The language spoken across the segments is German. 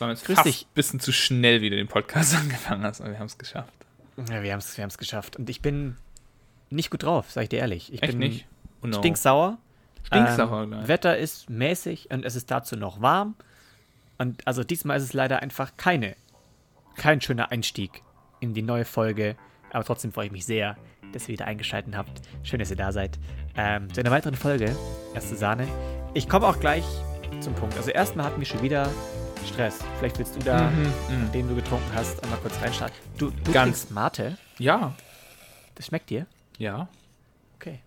Das war jetzt Grüß fast ein bisschen zu schnell, wie du den Podcast angefangen hast, aber wir haben es geschafft. Ja, wir haben es wir haben's geschafft. Und ich bin nicht gut drauf, sag ich dir ehrlich. Ich Echt bin nicht? Oh no. stinksauer. Stinksauer Ähm. Wetter ist mäßig und es ist dazu noch warm. Und also diesmal ist es leider einfach keine, kein schöner Einstieg in die neue Folge. Aber trotzdem freue ich mich sehr, dass ihr wieder eingeschaltet habt. Schön, dass ihr da seid. Ähm, zu einer weiteren Folge. Erste Sahne. Ich komme auch gleich zum Punkt. Also erstmal hatten wir schon wieder Stress. Vielleicht willst du da, Mhm, mhm. den du getrunken hast, einmal kurz reinstarten. Du, du Ganz. Mate. Ja, Das schmeckt dir? ja. Okay.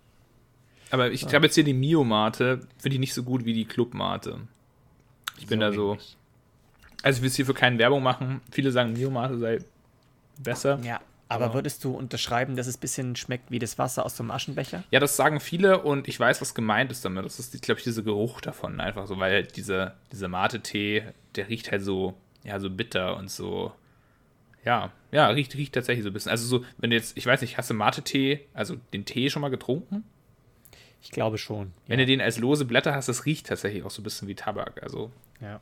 Aber ich habe jetzt hier die Mio-Mate, finde ich nicht so gut wie die Club-Mate. Ich bin da so. Also ich will jetzt hierfür keine Werbung machen. Viele sagen, Mio-Mate sei besser. Ja, aber Ja. würdest du unterschreiben, dass es ein bisschen schmeckt wie das Wasser aus so einem Aschenbecher? Ja, das sagen viele und ich weiß, was gemeint ist damit. Das ist, glaube ich, dieser Geruch davon einfach so, weil diese, dieser Mate-Tee, der riecht halt so, ja, so bitter und so. Ja, ja, riecht, riecht tatsächlich so ein bisschen. Also so, wenn du jetzt, ich weiß nicht, hast du Mate-Tee, also den Tee schon mal getrunken? Ich glaube schon. Wenn du den als lose Blätter hast, das riecht tatsächlich auch so ein bisschen wie Tabak. Also, Ja.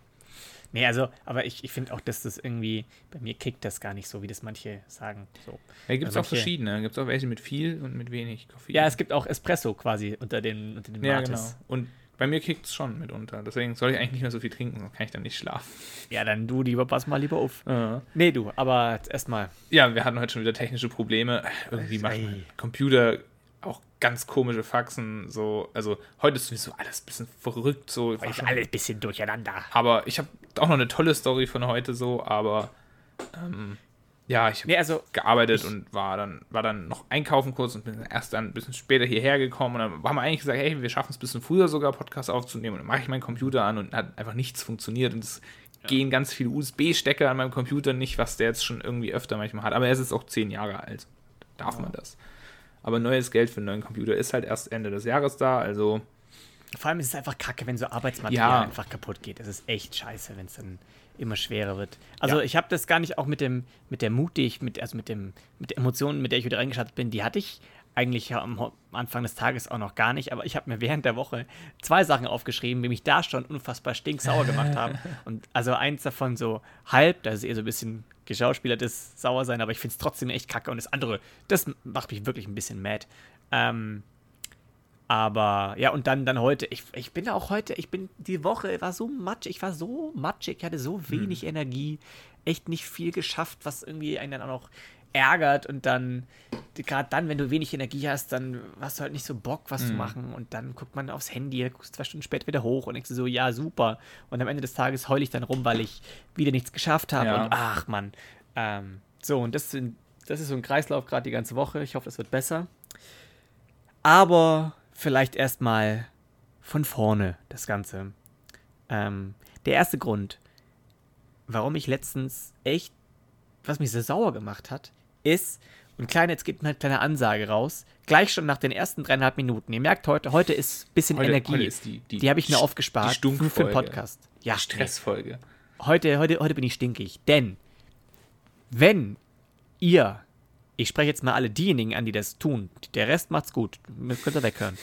Nee, also, aber ich, ich finde auch, dass das irgendwie, bei mir kickt das gar nicht so, wie das manche sagen. So. da gibt es Also auch verschiedene. Gibt es auch welche mit viel und mit wenig Koffein. Ja, es gibt auch Espresso quasi unter den, unter den ja Mates. genau. Und bei mir kickt es schon mitunter. Deswegen soll ich eigentlich nicht mehr so viel trinken, sonst kann ich dann nicht schlafen. Ja, dann du lieber, pass mal lieber auf. Ja. Nee, du, aber jetzt erstmal. Ja, wir hatten heute schon wieder technische Probleme. Irgendwie macht mein Computer ganz komische Faxen. So, also heute ist sowieso alles ein bisschen verrückt. So, war Ist schon- alles ein bisschen durcheinander. aber ich habe auch noch eine tolle Story von heute so, aber ähm, ja, ich habe Nee, also, gearbeitet ich- und war dann, war dann noch einkaufen kurz und bin erst dann ein bisschen später hierher gekommen. Und dann haben wir eigentlich gesagt, hey, wir schaffen es ein bisschen früher sogar Podcast aufzunehmen. Und dann mache ich meinen Computer an und hat einfach nichts funktioniert. Und es gehen ganz viele USB-Stecker an meinem Computer nicht, was der jetzt schon irgendwie öfter manchmal hat. Aber er ist jetzt auch zehn Jahre alt. Darf man das. Aber neues Geld für einen neuen Computer ist halt erst Ende des Jahres da. Also vor allem ist es einfach kacke, wenn so Arbeitsmaterial Ja. einfach kaputt geht. Es ist echt scheiße, wenn es dann immer schwerer wird. Also Ja. ich habe das gar nicht auch mit dem, mit der Mut, die ich, mit, also mit dem, mit der Emotion, mit der ich wieder reingestartet bin, die hatte ich eigentlich am Anfang des Tages auch noch gar nicht, aber ich habe mir während der Woche zwei Sachen aufgeschrieben, die mich da schon unfassbar stinksauer gemacht haben. Und also eins davon so halb, das ist eher so ein bisschen geschauspielertes Sauersein, aber ich finde es trotzdem echt kacke. Und das andere, das macht mich wirklich ein bisschen mad. Ähm, aber ja, und dann, dann heute, ich, ich bin auch heute, ich bin, die Woche war so matschig, ich war so matschig, ich hatte so wenig Energie, echt nicht viel geschafft, was irgendwie einen dann auch noch ärgert und dann, gerade dann, wenn du wenig Energie hast, dann hast du halt nicht so Bock, was zu machen und dann guckt man aufs Handy, guckst zwei Stunden später wieder hoch und denkst so, ja, super. Und am Ende des Tages heule ich dann rum, weil ich wieder nichts geschafft habe Ja. und ach, Mann. Ähm, so, und das, sind, das ist so ein Kreislauf gerade die ganze Woche. Ich hoffe, es wird besser. Aber vielleicht erstmal von vorne das Ganze. Ähm, der erste Grund, warum ich letztens echt, was mich so sauer gemacht hat, ist, und kleine, jetzt geht eine kleine Ansage raus, gleich schon nach den ersten dreieinhalb Minuten. Ihr merkt heute, heute ist ein bisschen Heute- Energie. heute ist die- die- die habe ich mir die aufgespart für, für den. Podcast. Ja, nee. Stressfolge. Heute, heute, heute bin ich stinkig. Denn, wenn ihr, ich spreche jetzt mal alle diejenigen an, die das tun, der Rest macht's gut, könnt ihr weghören.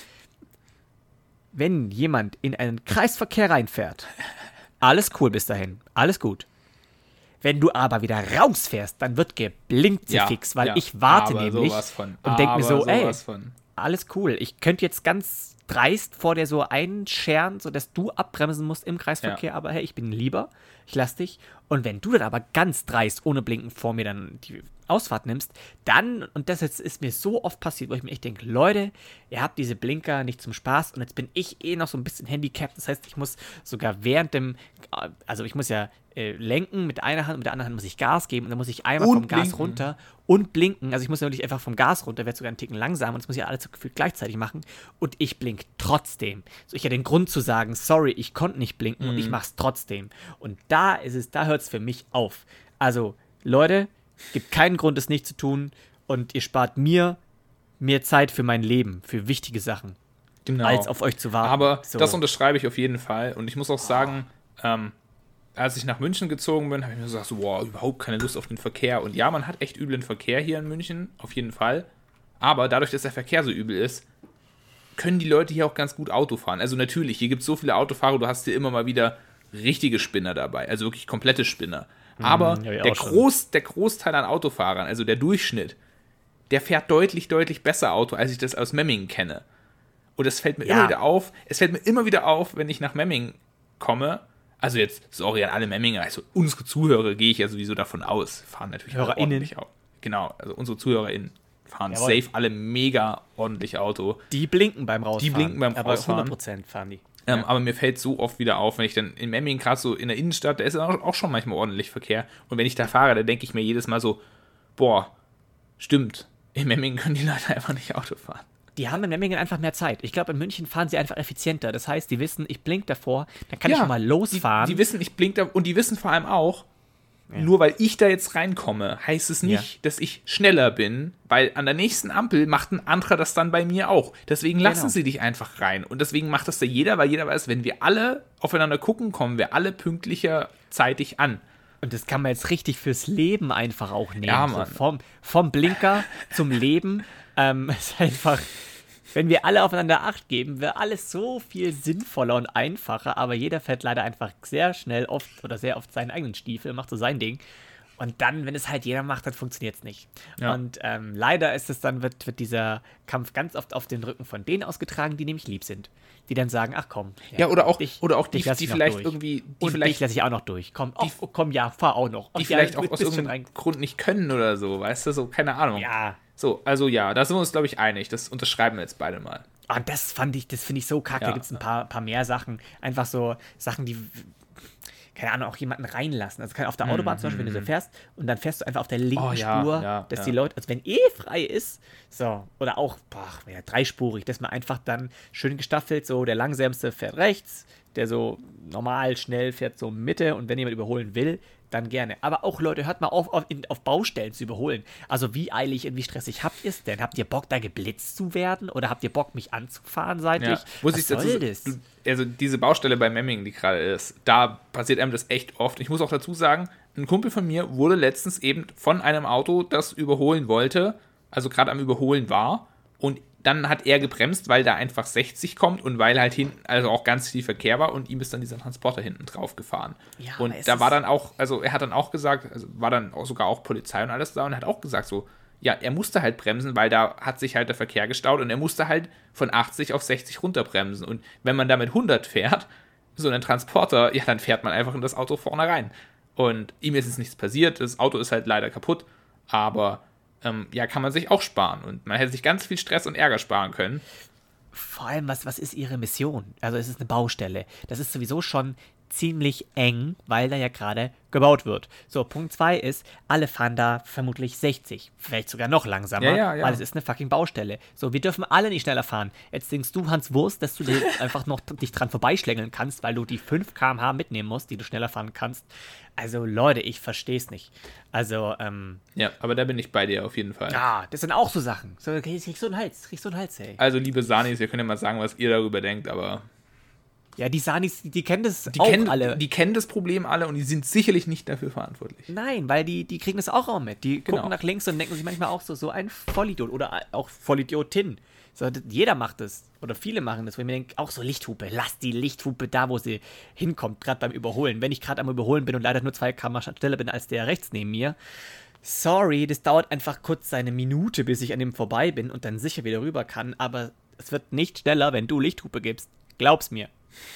Wenn jemand in einen Kreisverkehr reinfährt, alles cool bis dahin, alles gut. Wenn du aber wieder rausfährst, dann wird geblinkt Ja, fix, weil ja. ich warte nämlich und denke mir so, ey, von. alles cool. Ich könnte jetzt ganz dreist vor dir so einscheren, sodass du abbremsen musst im Kreisverkehr, aber hey, ich bin lieber, ich lass dich. Und wenn du dann aber ganz dreist ohne Blinken vor mir dann die Ausfahrt nimmst, dann, und das jetzt ist mir so oft passiert, wo ich mir echt denke, Leute, ihr habt diese Blinker nicht zum Spaß und jetzt bin ich eh noch so ein bisschen handicapped. Das heißt, ich muss sogar während dem, also ich muss ja äh, lenken mit einer Hand und mit der anderen Hand muss ich Gas geben und dann muss ich einmal Und vom Gas blinken. runter und blinken. Also ich muss ja nicht einfach vom Gas runter, werde sogar einen Ticken langsam und das muss ich alles so gefühlt gleichzeitig machen. Und ich blink trotzdem. So, ich habe den Grund zu sagen, sorry, ich konnte nicht blinken und ich mache es trotzdem. Und da ist es, da hört es für mich auf. Also, Leute, gibt keinen Grund, es nicht zu tun und ihr spart mir mehr Zeit für mein Leben, für wichtige Sachen, Genau. als auf euch zu warten. Aber So. das unterschreibe ich auf jeden Fall. Und ich muss auch sagen, ähm, als ich nach München gezogen bin, habe ich mir gesagt, so, wow, überhaupt keine Lust auf den Verkehr. Und ja, man hat echt üblen Verkehr hier in München, auf jeden Fall. Aber dadurch, dass der Verkehr so übel ist, können die Leute hier auch ganz gut Auto fahren. Also natürlich, hier gibt es so viele Autofahrer, du hast hier immer mal wieder richtige Spinner dabei, also wirklich komplette Spinner. Aber Hm, der, auch. Groß, der Großteil an Autofahrern, also der Durchschnitt, der fährt deutlich, deutlich besser Auto, als ich das aus Memmingen kenne. Und es fällt mir Ja. immer wieder auf, es fällt mir immer wieder auf, wenn ich nach Memmingen komme. Also jetzt, sorry an alle Memminger, also unsere Zuhörer gehe ich ja sowieso davon aus, fahren natürlich alle HörerInnen. ordentlich Auto. Genau, also unsere ZuhörerInnen fahren Jawohl. safe alle mega ordentlich Auto. Die blinken beim Rausfahren. blinken beim aber Rausfahren. 100% fahren die. Ähm, Aber mir fällt so oft wieder auf, wenn ich dann in Memmingen gerade so in der Innenstadt, da ist auch auch schon manchmal ordentlich Verkehr. Und wenn ich da fahre, dann denke ich mir jedes Mal so, boah, stimmt, in Memmingen können die Leute einfach nicht Auto fahren. Die haben in Memmingen einfach mehr Zeit. Ich glaube, in München fahren sie einfach effizienter. Das heißt, die wissen, ich blink davor, dann kann ich schon mal losfahren. Die, die wissen, ich blink da und die wissen vor allem auch, nur weil ich da jetzt reinkomme, heißt es nicht, Ja. dass ich schneller bin, weil an der nächsten Ampel macht ein anderer das dann bei mir auch. Deswegen lassen Genau. sie dich einfach rein. Und deswegen macht das da jeder, weil jeder weiß, wenn wir alle aufeinander gucken, kommen wir alle pünktlicher zeitig an. Und das kann man jetzt richtig fürs Leben einfach auch nehmen. Ja, so vom, vom Blinker zum Leben. Ähm, ist einfach, wenn wir alle aufeinander Acht geben, wäre alles so viel sinnvoller und einfacher. Aber jeder fährt leider einfach sehr schnell oft oder sehr oft seinen eigenen Stiefel, macht so sein Ding. Und dann, wenn es halt jeder macht, dann funktioniert es nicht. Ja. Und ähm, leider ist es dann, wird, wird dieser Kampf ganz oft auf den Rücken von denen ausgetragen, die nämlich lieb sind. Die dann sagen, ach komm. Ja, oder auch, dich- oder auch die, dich die vielleicht durch. irgendwie, die Und dich vielleicht, lasse ich auch noch durch. Komm, Die- oh, komm, ja, fahr auch noch. die Ach, ja, vielleicht du auch aus irgendeinem Grund nicht können oder so, weißt du, so, keine Ahnung. Ja. So, also ja, da sind wir uns, glaube ich, einig. Das unterschreiben wir jetzt beide mal. Ah, das fand ich, das finde ich so kacke. Ja. Da gibt es ein paar, paar mehr Sachen. Einfach so Sachen, die, keine Ahnung, auch jemanden reinlassen. Also auf der Autobahn zum Beispiel, wenn du so fährst und dann fährst du einfach auf der linken Mhm. Oh, ja, Spur, ja, dass die Leute, also wenn eh frei ist, so, oder auch, boah, ja, dreispurig, dass man einfach dann schön gestaffelt, so der langsamste fährt rechts, der so normal schnell fährt so Mitte und wenn jemand überholen will, dann gerne. Aber auch Leute, hört mal auf, auf, in, auf Baustellen zu überholen. Also wie eilig und wie stressig habt ihr es denn? Habt ihr Bock, da geblitzt zu werden? Oder habt ihr Bock, mich anzufahren seitlich? Ja, muss Was ich dazu soll das? du, also diese Baustelle bei Memmingen, die gerade ist, da passiert einem das echt oft. Ich muss auch dazu sagen, ein Kumpel von mir wurde letztens eben von einem Auto, das überholen wollte, also gerade am Überholen war, und dann hat er gebremst, weil da einfach 60 kommt und weil halt hinten, also auch ganz viel Verkehr war und ihm ist dann dieser Transporter hinten drauf gefahren. Ja, und da war dann auch, also er hat dann auch gesagt, also war dann auch sogar auch Polizei und alles da und hat auch gesagt so, ja, er musste halt bremsen, weil da hat sich halt der Verkehr gestaut und er musste halt von 80 auf 60 runterbremsen. Und wenn man da mit 100 fährt, so einen Transporter, ja, dann fährt man einfach in das Auto vorne rein. Und ihm ist jetzt nichts passiert, das Auto ist halt leider kaputt, aber ähm, ja, kann man sich auch sparen. Und man hätte sich ganz viel Stress und Ärger sparen können. Vor allem, was, was ist ihre Mission? Also es ist eine Baustelle. Das ist sowieso schon ziemlich eng, weil da ja gerade gebaut wird. So, Punkt 2 ist, alle fahren da vermutlich 60, vielleicht sogar noch langsamer, Ja, ja, ja. weil es ist eine fucking Baustelle. So, wir dürfen alle nicht schneller fahren. Jetzt denkst du, Hans Wurst, dass du einfach noch dich dran vorbeischlängeln kannst, weil du die 5 km/h mitnehmen musst, die du schneller fahren kannst. Also Leute, ich verstehe es nicht. Also, ähm, Ja, aber da bin ich bei dir auf jeden Fall. ja, das sind auch so Sachen. So, okay, kriegst du einen Hals, kriegst du einen Hals, ey. Also, liebe Sanis, ihr könnt ja mal sagen, was ihr darüber denkt, aber Ja, die Sanis, die, die kennen das die, auch kennen, alle. die kennen das Problem alle und die sind sicherlich nicht dafür verantwortlich. Nein, weil die, die kriegen das auch immer mit. Die Genau. gucken nach links und denken sich manchmal auch so, so ein Vollidiot oder auch Vollidiotin. So, jeder macht das. Oder viele machen das, wo ich mir denke, auch so Lichthupe. Lass die Lichthupe da, wo sie hinkommt, gerade beim Überholen. Wenn ich gerade am Überholen bin und leider nur zwei km schneller bin als der rechts neben mir. Sorry, das dauert einfach kurz eine Minute, bis ich an dem vorbei bin und dann sicher wieder rüber kann. Aber es wird nicht schneller, wenn du Lichthupe gibst. Glaub's mir.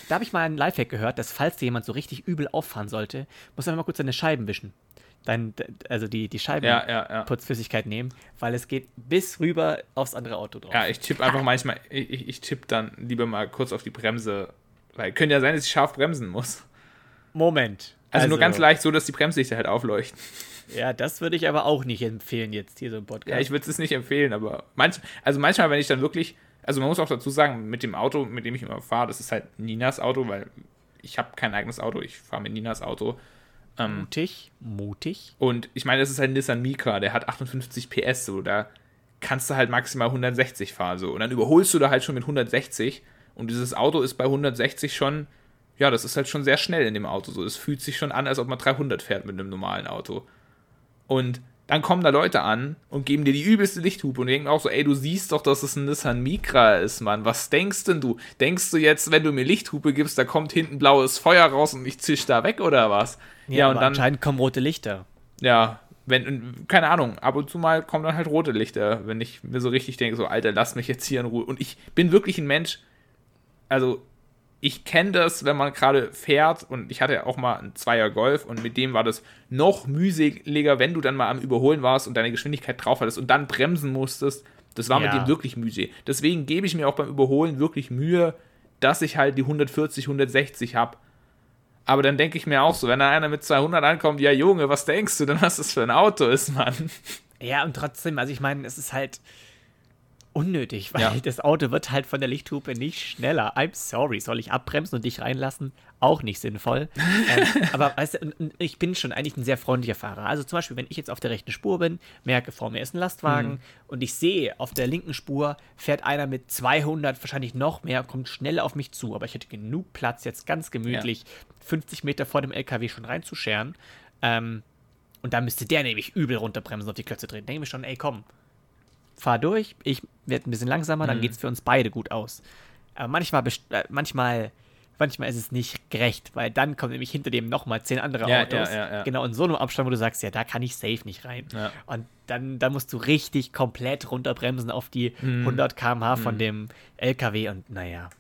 Da habe ich mal einen Lifehack gehört, dass falls dir jemand so richtig übel auffahren sollte, muss er mal kurz seine Scheiben wischen. Dann, also die, die Scheiben Ja, ja, ja. Nehmen, weil es geht bis rüber aufs andere Auto drauf. Ja, ich tippe einfach manchmal, ich, ich, ich tippe dann lieber mal kurz auf die Bremse, weil könnte ja sein, dass ich scharf bremsen muss. Moment. Also, nur ganz leicht so, dass die Bremslichter halt aufleuchten. Ja, das würde ich aber auch nicht empfehlen jetzt hier so im Podcast. Ja, ich würde es nicht empfehlen, aber manch, also manchmal, wenn ich dann wirklich, also man muss auch dazu sagen, mit dem Auto, mit dem ich immer fahre, das ist halt Ninas Auto, weil ich habe kein eigenes Auto, ich fahre mit Ninas Auto. mutig, mutig. Und ich meine, das ist halt ein Nissan Micra, der hat 58 PS, so, da kannst du halt maximal 160 fahren, so. Und dann überholst du da halt schon mit 160 und dieses Auto ist bei 160 schon, ja, das ist halt schon sehr schnell in dem Auto, so. Es fühlt sich schon an, als ob man 300 fährt mit einem normalen Auto. Und dann kommen da Leute an und geben dir die übelste Lichthupe und denken auch so, ey, du siehst doch, dass es ein Nissan Micra ist, Mann. Was denkst denn du? Denkst du jetzt, wenn du mir Lichthupe gibst, da kommt hinten blaues Feuer raus und ich zisch da weg oder was? Ja, ja und dann anscheinend kommen rote Lichter. Ja, wenn, keine Ahnung, ab und zu mal kommen dann halt rote Lichter, wenn ich mir so richtig denke, so, Alter, lass mich jetzt hier in Ruhe. Und ich bin wirklich ein Mensch, also ich kenne das, wenn man gerade fährt und ich hatte auch mal einen Zweier Golf und mit dem war das noch mühseliger, wenn du dann mal am Überholen warst und deine Geschwindigkeit drauf hattest und dann bremsen musstest. Das war ja. mit dem wirklich mühselig. Deswegen gebe ich mir auch beim Überholen wirklich Mühe, dass ich halt die 140, 160 habe. Aber dann denke ich mir auch so, wenn da einer mit 200 ankommt, ja Junge, was denkst du denn, was das für ein Auto ist, Mann? Ja, und trotzdem, also ich meine, es ist halt unnötig, weil ja. das Auto wird halt von der Lichthupe nicht schneller. I'm sorry, soll ich abbremsen und dich reinlassen? Auch nicht sinnvoll. ähm, aber weißt du, ich bin schon eigentlich ein sehr freundlicher Fahrer. Also zum Beispiel, wenn ich jetzt auf der rechten Spur bin, merke, vor mir ist ein Lastwagen mhm. und ich sehe, auf der linken Spur fährt einer mit 200, wahrscheinlich noch mehr, kommt schnell auf mich zu. Aber ich hätte genug Platz, jetzt ganz gemütlich ja. 50 Meter vor dem LKW schon reinzuscheren. Ähm, und da müsste der nämlich übel runterbremsen und auf die Klötze drehen. Denke ich mir schon, ey, komm, fahr durch, ich werde ein bisschen langsamer, dann mhm. geht es für uns beide gut aus. Aber manchmal, äh, manchmal, manchmal ist es nicht gerecht, weil dann kommen nämlich hinter dem nochmal zehn andere ja, Autos. Ja, ja, genau, in so einem Abstand, wo du sagst, ja, da kann ich safe nicht rein. Und dann, dann musst du richtig komplett runterbremsen auf die mhm. 100 km/h von mhm. dem LKW und naja.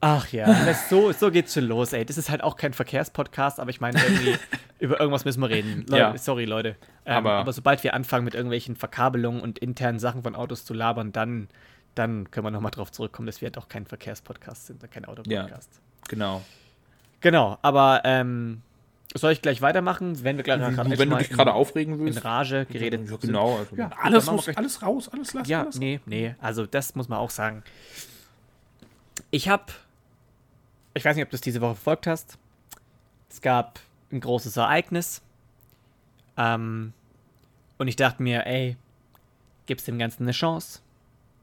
Ach ja, das, so, so geht's schon los, ey. Das ist halt auch kein Verkehrspodcast, aber ich meine, irgendwie über irgendwas müssen wir reden. Leute, ja. Sorry, Leute. Ähm, aber, aber, sobald wir anfangen, mit irgendwelchen Verkabelungen und internen Sachen von Autos zu labern, dann, dann können wir nochmal drauf zurückkommen, dass wir halt auch kein Verkehrspodcast sind, kein Autopodcast. Ja, genau. Genau, aber ähm, soll ich gleich weitermachen, wenn wir gleich Wenn, wenn du dich gerade aufregen willst. In Rage geredet ja, Genau. Also ja, alles, muss, alles raus, alles lassen. Ja, alles nee, nee, also das muss man auch sagen. Ich habe ich weiß nicht, ob du es diese Woche verfolgt hast. Es gab ein großes Ereignis. Ähm, und ich dachte mir, ey, gib's dem Ganzen eine Chance.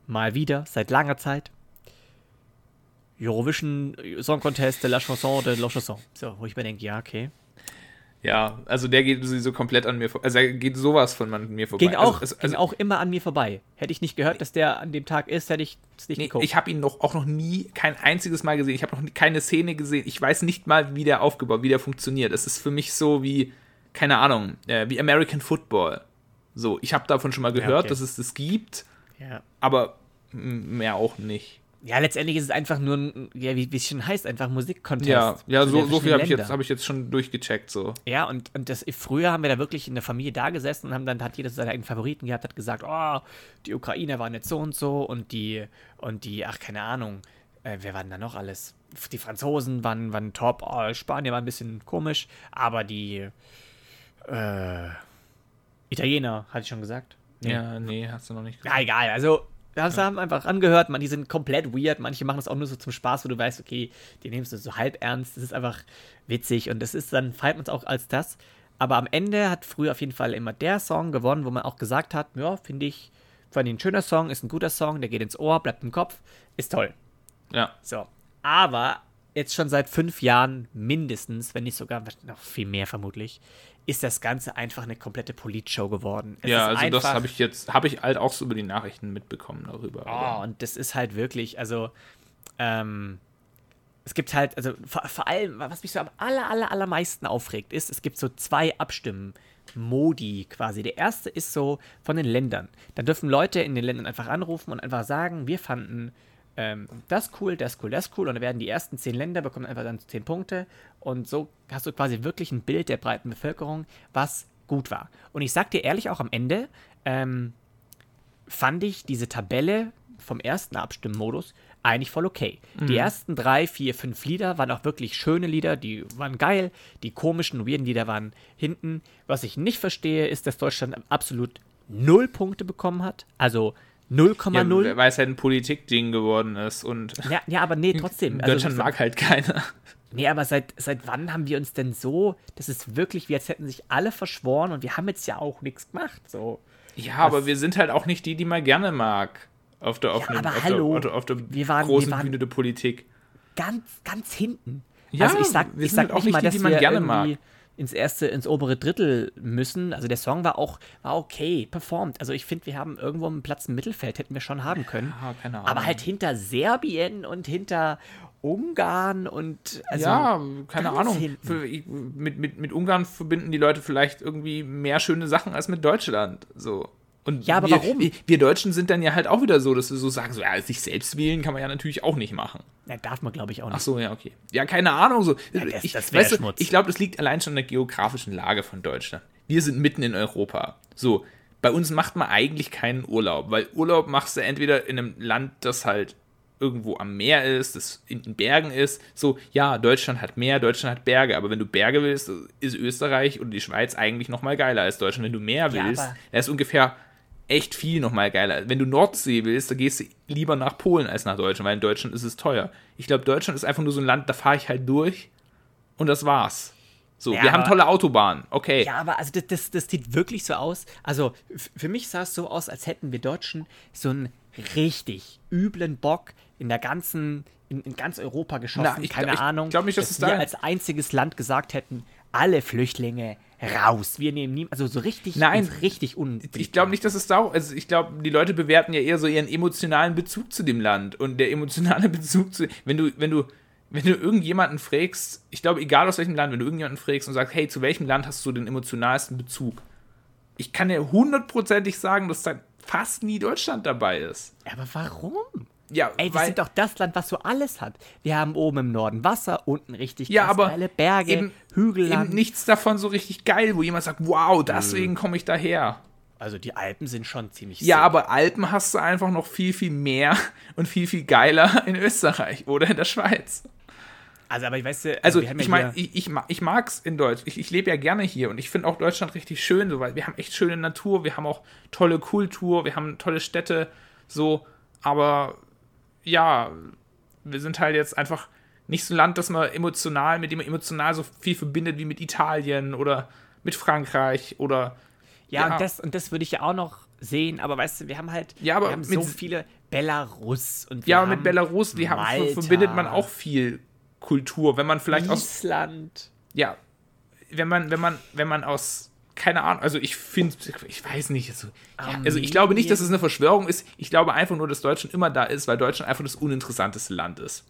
Mal wieder, seit langer Zeit. Eurovision Song Contest de la Chanson de la Chanson. So, wo ich mir denke, ja, okay. Ja, also der geht sowieso komplett an mir vorbei. Also er geht sowas von mir vorbei. Ging auch, also, also, ging auch immer an mir vorbei. Hätte ich nicht gehört, dass der an dem Tag ist, hätte ich es nicht nee, geguckt. Ich habe ihn noch, auch noch nie, kein einziges Mal gesehen. Ich habe noch nie, keine Szene gesehen. Ich weiß nicht mal, wie der aufgebaut, wie der funktioniert. Es ist für mich so wie, keine Ahnung, äh, wie American Football. So, ich habe davon schon mal gehört, ja, okay. dass es das gibt. Ja. Aber mehr auch nicht. Ja, letztendlich ist es einfach nur ein, ja, wie, es schon heißt, einfach Musikcontest. Ja, ja so, so viel habe ich, jetzt, hab ich jetzt schon durchgecheckt. So. Ja, und, und das, früher haben wir da wirklich in der Familie da gesessen und haben dann, hat jeder seine eigenen Favoriten gehabt, hat gesagt, oh, die Ukraine waren jetzt so und so und die, und die, ach, keine Ahnung, äh, wer waren da noch alles? Die Franzosen waren, waren top, oh, Spanien war ein bisschen komisch, aber die äh, Italiener, hatte ich schon gesagt. Nee. Ja, nee, hast du noch nicht gesagt. Ja, egal, also wir ja. haben einfach angehört, man, die sind komplett weird. Manche machen das auch nur so zum Spaß, wo du weißt, okay, die nehmen es so halb ernst. Das ist einfach witzig und das ist dann, feiert man es auch als das. Aber am Ende hat früher auf jeden Fall immer der Song gewonnen, wo man auch gesagt hat, ja, finde ich, fand ich ein schöner Song, ist ein guter Song, der geht ins Ohr, bleibt im Kopf, ist toll. Ja. So. Aber jetzt schon seit fünf Jahren mindestens, wenn nicht sogar noch viel mehr vermutlich, ist das Ganze einfach eine komplette Politshow geworden. Es ja, also das habe ich jetzt, habe ich halt auch so über die Nachrichten mitbekommen darüber. Oh, und das ist halt wirklich, also, ähm, es gibt halt, also vor, vor, allem, was mich so am aller, aller, allermeisten aufregt, ist, es gibt so zwei Abstimmen-Modi quasi. Der erste ist so von den Ländern. Da dürfen Leute in den Ländern einfach anrufen und einfach sagen, wir fanden ähm, das cool, das cool, das cool. Und dann werden die ersten zehn Länder bekommen einfach dann zehn Punkte. Und so hast du quasi wirklich ein Bild der breiten Bevölkerung, was gut war. Und ich sag dir ehrlich auch am Ende, ähm, fand ich diese Tabelle vom ersten Abstimmmodus eigentlich voll okay. Mhm. Die ersten drei, vier, fünf Lieder waren auch wirklich schöne Lieder, die waren geil. Die komischen, weirden Lieder waren hinten. Was ich nicht verstehe, ist, dass Deutschland absolut null Punkte bekommen hat. Also 0,0. Ja, weil es halt ein Politikding geworden ist und. Ja, ja aber nee, trotzdem. Also, Deutschland mag halt keiner. Nee, aber seit, seit wann haben wir uns denn so, das ist wirklich, wie als hätten sich alle verschworen und wir haben jetzt ja auch nichts gemacht. So. Ja, aber wir sind halt auch nicht die, die man gerne mag. Auf der offenen, ja, aber auf hallo, der, auf der wir waren, großen wir waren Bühne der Politik. Ganz, ganz hinten. Ja, also ich sag, wir ich sag halt auch nicht mal, die, die man gerne mag. Ins erste, ins obere Drittel müssen. Also der Song war auch, war okay, performt. Also ich finde, wir haben irgendwo einen Platz im Mittelfeld, hätten wir schon haben können. Ja, keine Ahnung. Aber halt hinter Serbien und hinter Ungarn und also ja, keine Ahnung. Für, mit, mit, mit Ungarn verbinden die Leute vielleicht irgendwie mehr schöne Sachen als mit Deutschland. So. Und Ja, aber wir, warum? Wir, Deutschen sind dann ja halt auch wieder so, dass wir so sagen, so, ja, sich selbst wählen kann man ja natürlich auch nicht machen. Na, darf man, glaube ich, auch Ach nicht. so, ja, okay. Ja, keine Ahnung. So. das- ich das wär weißt du, Schmutz. ich glaube, das liegt allein schon in der geografischen Lage von Deutschland. Wir sind mitten in Europa. So, bei uns macht man eigentlich keinen Urlaub, weil Urlaub machst du entweder in einem Land, das halt irgendwo am Meer ist, das in den Bergen ist. So, ja, Deutschland hat Meer, Deutschland hat Berge, aber wenn du Berge willst, ist Österreich oder die Schweiz eigentlich noch mal geiler als Deutschland. Wenn du Meer Ja, willst, da ist ungefähr echt viel noch mal geiler. Wenn du Nordsee willst, da gehst du lieber nach Polen als nach Deutschland, weil in Deutschland ist es teuer. Ich glaube, Deutschland ist einfach nur so ein Land, da fahre ich halt durch und das war's. So, Ja, wir haben tolle Autobahnen, okay. Ja, aber also das, das, das sieht wirklich so aus. Also für mich sah es so aus, als hätten wir Deutschen so einen richtig üblen Bock in der ganzen, in, in ganz Europa geschossen. Na, ich Keine ich Ahnung. glaub nicht, dass es wir da- als einziges Land gesagt hätten, alle Flüchtlinge raus. Wir nehmen nie, also so richtig, Nein. richtig un. Ich glaube nicht, dass es da, also ich glaube, die Leute bewerten ja eher so ihren emotionalen Bezug zu dem Land und der emotionale Bezug zu, wenn du, wenn du, wenn du irgendjemanden fragst, ich glaube, egal aus welchem Land, wenn du irgendjemanden fragst und sagst, hey, zu welchem Land hast du den emotionalsten Bezug? Ich kann dir hundertprozentig sagen, dass da fast nie Deutschland dabei ist. Aber warum? Ja, Ey, wir sind doch das Land, was so alles hat. Wir haben oben im Norden Wasser, unten richtig Ja, geile Berge, eben, Hügelland. eben nichts davon so richtig geil, wo jemand sagt, wow, deswegen komme ich daher. Also die Alpen sind schon ziemlich Ja, sick. aber Alpen hast du einfach noch viel, viel mehr und viel, viel geiler in Österreich oder in der Schweiz. Also, aber ich weiß, äh, Also, haben ich meine, ich, ich, ich mag es in Deutsch. Ich, ich lebe ja gerne hier und ich finde auch Deutschland richtig schön, so, weil wir haben echt schöne Natur, wir haben auch tolle Kultur, wir haben tolle Städte, so, aber ja, wir sind halt jetzt einfach nicht so ein Land, das man emotional, mit dem man emotional so viel verbindet wie mit Italien oder mit Frankreich oder Ja, Ja. Und, das, und das würde ich ja auch noch sehen, aber weißt du, wir haben halt Ja, aber wir haben mit- so viele Belarus und wir ja, haben mit Belarus, die haben, verbindet man auch viel Kultur, wenn man vielleicht aus Island. ja, wenn man, wenn man, wenn man aus, keine Ahnung, also ich finde, ich weiß nicht, also, ja, also ich glaube nicht, dass es eine Verschwörung ist. Ich glaube einfach nur, dass Deutschland immer da ist, weil Deutschland einfach das uninteressanteste Land ist.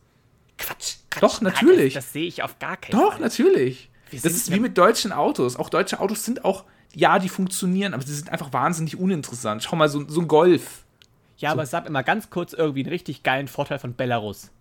Quatsch, Quatsch. Doch, natürlich. Das, das sehe ich auf gar keinen Doch, Fall. natürlich. Wir Das ist wie mit deutschen Autos. Auch deutsche Autos sind auch, ja, die funktionieren, aber sie sind einfach wahnsinnig uninteressant. Schau mal, so, so ein Golf. Ja, aber sag mir mal ganz kurz irgendwie einen richtig geilen Vorteil von Belarus.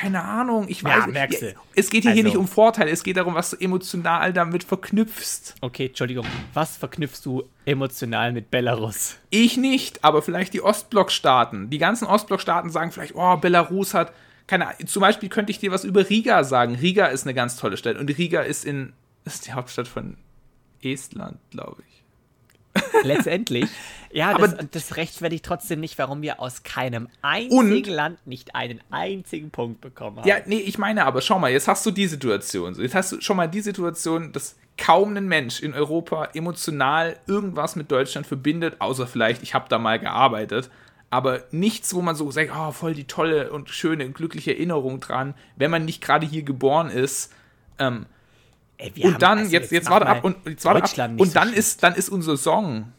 Keine Ahnung, ich Ja, weiß merkst du. Es geht hier, hier Also- nicht um Vorteile, es geht darum, was du emotional damit verknüpfst. Okay, Entschuldigung. Was verknüpfst du emotional mit Belarus? Ich nicht, aber vielleicht die Ostblockstaaten. Die ganzen Ostblockstaaten sagen vielleicht, oh, Belarus hat. Keine Ahnung. Zum Beispiel könnte ich dir was über Riga sagen. Riga ist eine ganz tolle Stadt. Und Riga ist in. ist die Hauptstadt von Estland, glaube ich. Letztendlich. Ja, Aber- das, das rechtfertigt trotzdem nicht, warum wir aus keinem einzigen Land nicht einen einzigen Punkt bekommen haben. Ja, nee, ich meine aber, schau mal, jetzt hast du die Situation. Jetzt hast du schon mal die Situation, dass kaum ein Mensch in Europa emotional irgendwas mit Deutschland verbindet, außer vielleicht, ich habe da mal gearbeitet. Aber nichts, wo man so sagt, oh, voll die tolle und schöne und glückliche Erinnerung dran, wenn man nicht gerade hier geboren ist. Ähm, Ey, und dann, also jetzt, jetzt mach warte ab, und jetzt warte ab. Und so dann schlimm. ist, dann ist unser Song,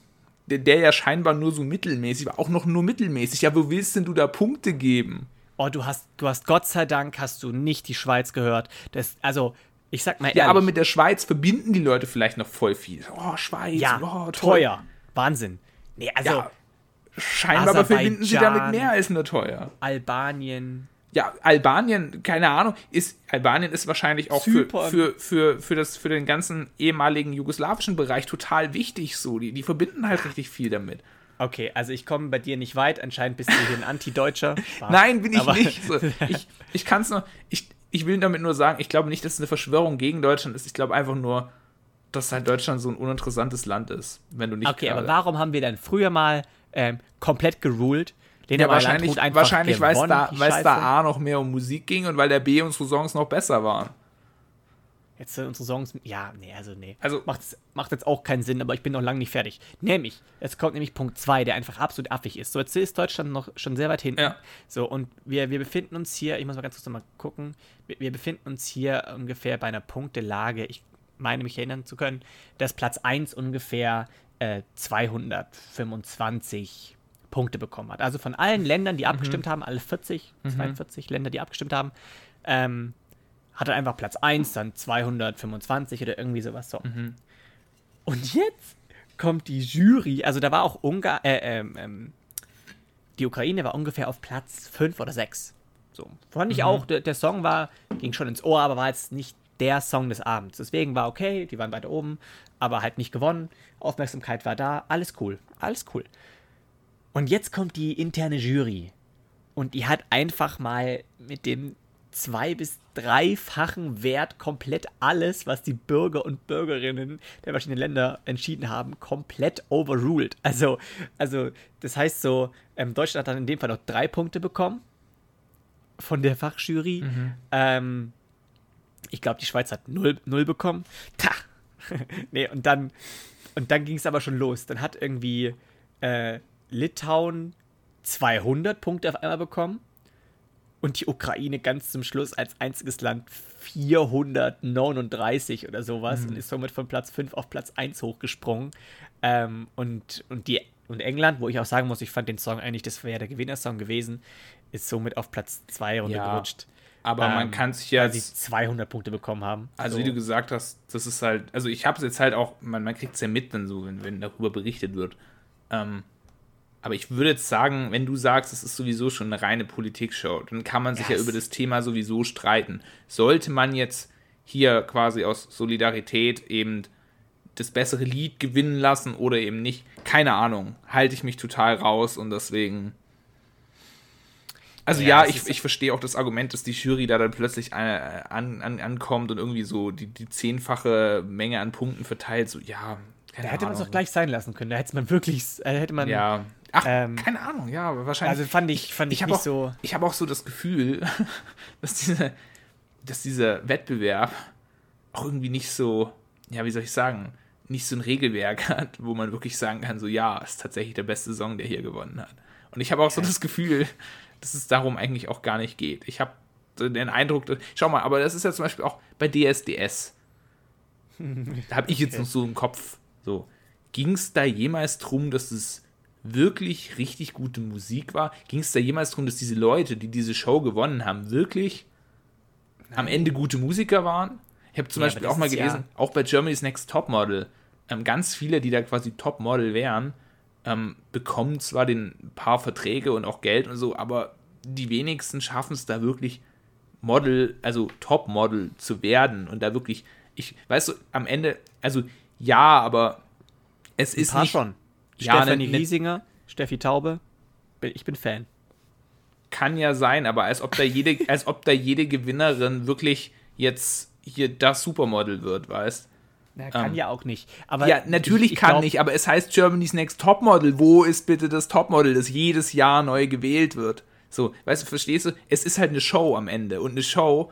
der, der ja scheinbar nur so mittelmäßig war, auch noch nur mittelmäßig. Ja, wo willst denn du da Punkte geben? Oh, du hast, du hast Gott sei Dank hast du nicht die Schweiz gehört. Das, also, ich sag mal Ja, ehrlich, aber mit der Schweiz verbinden die Leute vielleicht noch voll viel. Oh, Schweiz, ja, oh, teuer. Wahnsinn. Nee, also Ja, scheinbar verbinden sie damit mehr als nur teuer. Albanien. Ja, Albanien, keine Ahnung, ist Albanien ist wahrscheinlich auch für, für, für, für, das, für den ganzen ehemaligen jugoslawischen Bereich total wichtig so. Die, die verbinden halt richtig viel damit. Okay, also ich komme bei dir nicht weit. Anscheinend bist du hier ein Anti-Deutscher. Nein, bin ich Aber- nicht. So, ich ich kann es nur, ich, ich will damit nur sagen, ich glaube nicht, dass es eine Verschwörung gegen Deutschland ist. Ich glaube einfach nur, dass halt Deutschland so ein uninteressantes Land ist, wenn du nicht Okay, aber warum haben wir dann früher mal ähm, komplett geruled? Lena Ja, wahrscheinlich, einfach wahrscheinlich weil es da, da. A noch mehr um Musik ging und weil der B unsere Songs noch besser waren. Jetzt sind unsere Songs. Ja, nee, also nee. Also- macht, macht jetzt auch keinen Sinn, aber ich bin noch lange nicht fertig. Nämlich, jetzt kommt nämlich Punkt 2, der einfach absolut affig ist. So, jetzt ist Deutschland noch schon sehr weit hinten. Ja. So, und wir, wir befinden uns hier, ich muss mal ganz kurz noch mal gucken, wir, wir befinden uns hier ungefähr bei einer Punktelage. Ich meine mich erinnern zu können, dass Platz 1 ungefähr äh, 225 Punkte bekommen hat. Also von allen Ländern, die abgestimmt mhm. haben, alle 40, 42 mhm. Länder, die abgestimmt haben, ähm, hat er einfach Platz 1, dann 225 oder irgendwie sowas so. Mhm. Und jetzt kommt die Jury, also da war auch Ungarn, äh, ähm, ähm, die Ukraine war ungefähr auf Platz 5 oder 6. So. Fand ich mhm. auch, der, der, Song war, ging schon ins Ohr, aber war jetzt nicht der Song des Abends. Deswegen war okay, die waren weiter oben, aber halt nicht gewonnen. Aufmerksamkeit war da, alles cool, alles cool. Und jetzt kommt die interne Jury. Und die hat einfach mal mit dem zwei- bis dreifachen Wert komplett alles, was die Bürger und Bürgerinnen der verschiedenen Länder entschieden haben, komplett overruled. Also, also das heißt so, ähm, Deutschland hat dann in dem Fall noch drei Punkte bekommen von der Fachjury. Mhm. Ähm, ich glaube, die Schweiz hat null, null bekommen. Ta! nee, und dann, und dann ging es aber schon los. Dann hat irgendwie äh, Litauen 200 Punkte auf einmal bekommen und die Ukraine ganz zum Schluss als einziges Land 439 oder sowas mhm. und ist somit von Platz 5 auf Platz 1 hochgesprungen. Ähm, und, und, die, und England, wo ich auch sagen muss, ich fand den Song eigentlich, das wäre der Gewinnersong gewesen, ist somit auf Platz 2 runtergerutscht. Ja, aber ähm, man kann sich ja. Weil sie 200 Punkte bekommen haben. Also, so. wie du gesagt hast, das ist halt. Also, ich habe es jetzt halt auch. Man, man kriegt es ja mit, dann so, wenn, wenn darüber berichtet wird. Ähm, aber ich würde jetzt sagen, wenn du sagst, es ist sowieso schon eine reine Politikshow, dann kann man sich yes. ja über das Thema sowieso streiten. Sollte man jetzt hier quasi aus Solidarität eben das bessere Lied gewinnen lassen oder eben nicht? Keine Ahnung. Halte ich mich total raus und deswegen. Also ja, ja ich, ich verstehe auch das Argument, dass die Jury da dann plötzlich an, an, ankommt und irgendwie so die, die zehnfache Menge an Punkten verteilt. So, ja. Da hätte man es auch gleich sein lassen können. Da hätte man wirklich, äh, hätte man. Ja Ach, ähm, keine Ahnung, ja, wahrscheinlich. Also fand ich, fand ich, ich nicht auch, so. Ich habe auch so das Gefühl, dass, diese, dass dieser Wettbewerb auch irgendwie nicht so, ja, wie soll ich sagen, nicht so ein Regelwerk hat, wo man wirklich sagen kann, so, ja, ist tatsächlich der beste Song, der hier gewonnen hat. Und ich habe auch so das Gefühl, dass es darum eigentlich auch gar nicht geht. Ich habe den Eindruck, dass, schau mal, aber das ist ja zum Beispiel auch bei DSDS. da habe ich jetzt noch so im Kopf, so, ging es da jemals drum, dass es wirklich richtig gute Musik war? Ging es da jemals darum, dass diese Leute, die diese Show gewonnen haben, wirklich am Ende gute Musiker waren? Ich habe zum ja, Beispiel auch mal gelesen, ja auch bei Germany's Next Topmodel, ähm, ganz viele, die da quasi Topmodel wären, ähm, bekommen zwar den paar Verträge und auch Geld und so, aber die wenigsten schaffen es da wirklich Model, also Topmodel zu werden und da wirklich, ich, weißt du, am Ende, also ja, aber es Ein ist nicht, schon. Ja, Stefanie ne, Riesinger, Steffi Taube. Ich bin Fan. Kann ja sein, aber als ob da jede, als ob da jede Gewinnerin wirklich jetzt hier das Supermodel wird, weißt na, kann ähm, ja auch nicht. Aber ja, natürlich ich, ich kann glaub, nicht, aber es heißt Germany's Next Topmodel. Wo ist bitte das Topmodel, das jedes Jahr neu gewählt wird? So, weißt du, verstehst du? Es ist halt eine Show am Ende und eine Show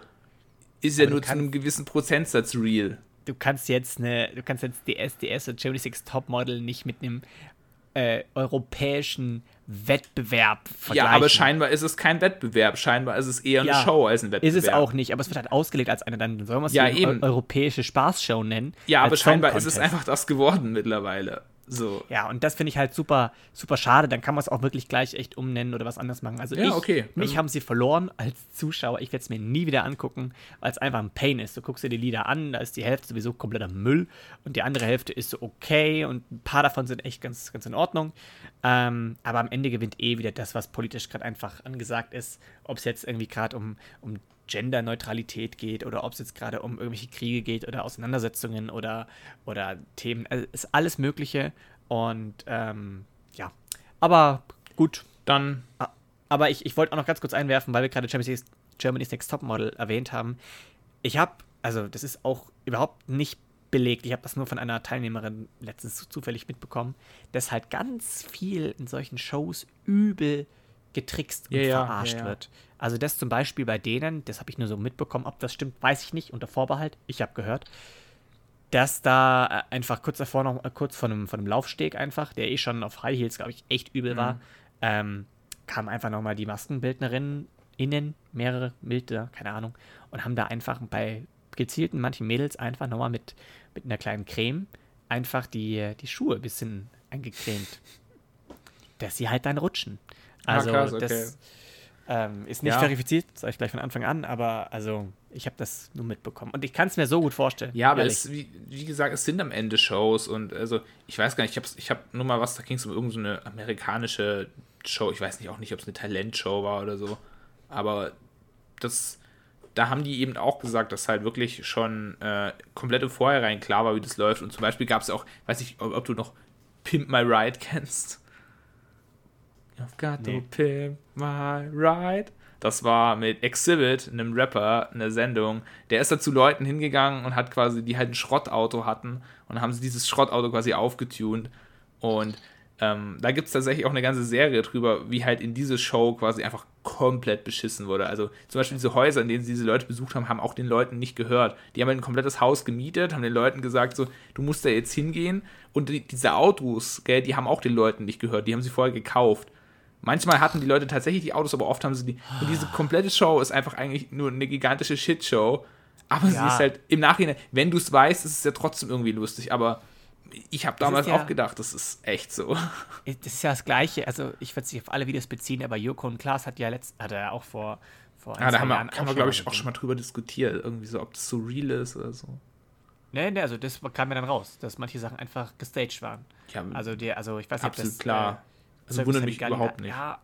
ist ja nur zu einem gewissen Prozentsatz real. Du kannst jetzt eine, du kannst jetzt DSDS und Germany's Next Topmodel nicht mit einem äh, europäischen Wettbewerb vergleichen. Ja, aber scheinbar ist es kein Wettbewerb. Scheinbar ist es eher eine ja, Show als ein Wettbewerb. Ist es auch nicht, aber es wird halt ausgelegt als eine, dann soll man es ja, eben. europäische Spaßshow nennen. Ja, aber scheinbar ist es einfach das geworden mittlerweile. So. Ja, und das finde ich halt super, super schade. Dann kann man es auch wirklich gleich echt umnennen oder was anderes machen. Also ja, ich, okay. mich ähm. haben sie verloren als Zuschauer. Ich werde es mir nie wieder angucken, weil es einfach ein Pain ist. Du guckst dir die Lieder an, da ist die Hälfte sowieso kompletter Müll und die andere Hälfte ist so okay und ein paar davon sind echt ganz, ganz in Ordnung. Ähm, aber am Ende gewinnt eh wieder das, was politisch gerade einfach angesagt ist. Ob es jetzt irgendwie gerade um, um Genderneutralität geht oder ob es jetzt gerade um irgendwelche Kriege geht oder Auseinandersetzungen oder, oder Themen. Also ist alles Mögliche. Und ähm, ja, aber gut. Dann. Aber ich, ich wollte auch noch ganz kurz einwerfen, weil wir gerade Germany's, Germany's Next Topmodel erwähnt haben. Ich habe, also das ist auch überhaupt nicht belegt. Ich habe das nur von einer Teilnehmerin letztens zufällig mitbekommen, dass halt ganz viel in solchen Shows übel getrickst und ja, verarscht ja, ja. wird. Also das zum Beispiel bei denen, das habe ich nur so mitbekommen, ob das stimmt, weiß ich nicht, unter Vorbehalt. Ich habe gehört, dass da äh, einfach kurz davor noch, äh, kurz von einem, von einem Laufsteg einfach, der eh schon auf High Heels, glaube ich, echt übel mhm. war, ähm, kamen einfach nochmal die Maskenbildnerinnen innen, mehrere Bilder, keine Ahnung, und haben da einfach bei gezielt manchen Mädels einfach nochmal mit, mit einer kleinen Creme einfach die, die Schuhe ein bisschen eingecremt. Dass sie halt dann rutschen. Also, ah, krass, okay. das ähm, ist nicht ja. verifiziert, sage ich gleich von Anfang an, aber also ich habe das nur mitbekommen. Und ich kann es mir so gut vorstellen. Ja, aber es, wie, wie, gesagt, es sind am Ende Shows und also ich weiß gar nicht, ich habe ich hab nur mal was, da ging es um irgendeine so amerikanische Show. Ich weiß nicht auch nicht, ob es eine Talentshow war oder so. Aber das, da haben die eben auch gesagt, dass halt wirklich schon äh, komplett im Vorhinein klar war, wie das läuft. Und zum Beispiel gab es auch, weiß ich, ob, ob, du noch Pimp My Ride kennst. You've got nee. to pimp my ride. Das war mit Exhibit, einem Rapper, eine Sendung. Der ist da zu Leuten hingegangen und hat quasi, die halt ein Schrottauto hatten und haben sie dieses Schrottauto quasi aufgetunt. Und ähm, da gibt es tatsächlich auch eine ganze Serie drüber, wie halt in diese Show quasi einfach komplett beschissen wurde. Also zum Beispiel diese Häuser, in denen sie diese Leute besucht haben, haben auch den Leuten nicht gehört. Die haben halt ein komplettes Haus gemietet, haben den Leuten gesagt, so, du musst da jetzt hingehen. Und die, diese Autos, gell, die haben auch den Leuten nicht gehört. Die haben sie vorher gekauft. Manchmal hatten die Leute tatsächlich die Autos, aber oft haben sie die. Und diese komplette Show ist einfach eigentlich nur eine gigantische Shitshow. Aber ja. sie ist halt im Nachhinein, wenn du es weißt, ist es ja trotzdem irgendwie lustig. Aber ich habe damals ja, auch gedacht, das ist echt so. Das ist ja das Gleiche. Also, ich würde sich auf alle Videos beziehen, aber Joko und Klaas hat ja letzt, hat er auch vor, vor ein, ja, da haben wir, haben wir, glaube ich, auch schon mal drüber diskutiert. Irgendwie so, ob das so real ist oder so. Nee, nee, also das kam mir dann raus, dass manche Sachen einfach gestaged waren. Ja, also, die, also ich weiß nicht, absolut das, klar. Also wundert mich überhaupt nicht. Ja,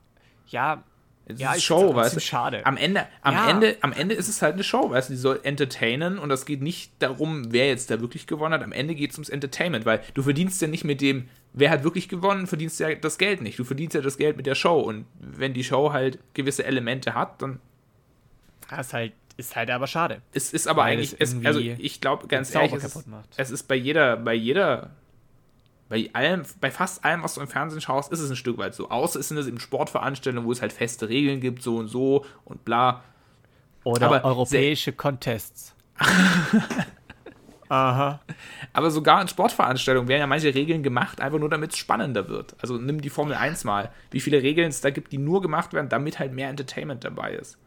ja. Es ja, ist Show, weißt du? Schade. Am Ende, am, ja. Ende, am Ende ist es halt eine Show, weißt du? Die soll entertainen und das geht nicht darum, wer jetzt da wirklich gewonnen hat. Am Ende geht es ums Entertainment, weil du verdienst ja nicht mit dem, wer hat wirklich gewonnen, verdienst ja das Geld nicht. Du verdienst ja das Geld mit der Show und wenn die Show halt gewisse Elemente hat, dann. Das ist halt, ist halt aber schade. Es ist aber eigentlich, es, also ich glaube ganz ehrlich, es ist, es ist bei jeder, bei jeder bei allem, bei fast allem, was du im Fernsehen schaust, ist es ein Stück weit so. Außer es sind es eben Sportveranstaltungen, wo es halt feste Regeln gibt, so und so und bla. Oder Aber europäische Contests. Aha. Aber sogar in Sportveranstaltungen werden ja manche Regeln gemacht, einfach nur damit es spannender wird. Also nimm die Formel 1 mal. Wie viele Regeln es da gibt, die nur gemacht werden, damit halt mehr Entertainment dabei ist.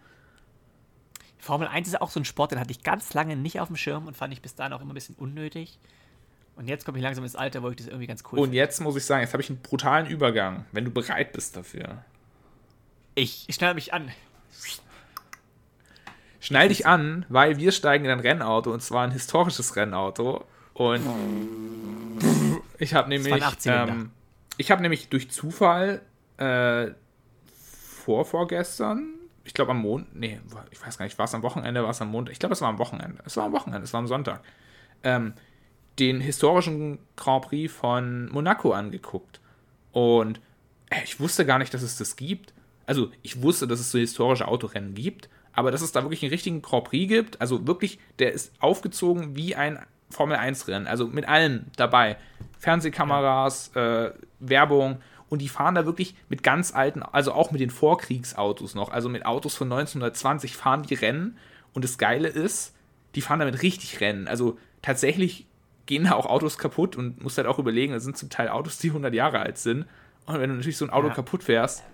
Formel 1 ist auch so ein Sport, den hatte ich ganz lange nicht auf dem Schirm und fand ich bis dahin auch immer ein bisschen unnötig. Und jetzt komme ich langsam ins Alter, wo ich das irgendwie ganz cool Und finde. jetzt muss ich sagen, jetzt habe ich einen brutalen Übergang, wenn du bereit bist dafür. Ich, ich schnall mich an. Schnall dich an, weil wir steigen in ein Rennauto und zwar ein historisches Rennauto. Und ich habe nämlich, ähm, ich habe nämlich durch Zufall äh, vor vorgestern, ich glaube am Montag, nee, ich weiß gar nicht, war es am Wochenende, war es am Montag, ich glaube es war am Wochenende, es war am Wochenende, es war am Sonntag. Ähm, den historischen Grand Prix von Monaco angeguckt. Und äh, ich wusste gar nicht, dass es das gibt. Also ich wusste, dass es so historische Autorennen gibt, aber dass es da wirklich einen richtigen Grand Prix gibt, also wirklich, der ist aufgezogen wie ein Formel 1-Rennen, also mit allem dabei. Fernsehkameras, äh, Werbung und die fahren da wirklich mit ganz alten, also auch mit den Vorkriegsautos noch, also mit Autos von 1920 fahren die Rennen und das Geile ist, die fahren damit richtig Rennen, also tatsächlich gehen da auch Autos kaputt und musst halt auch überlegen, das sind zum Teil Autos, die 100 Jahre alt sind. Und wenn du natürlich so ein Auto ja. kaputt fährst,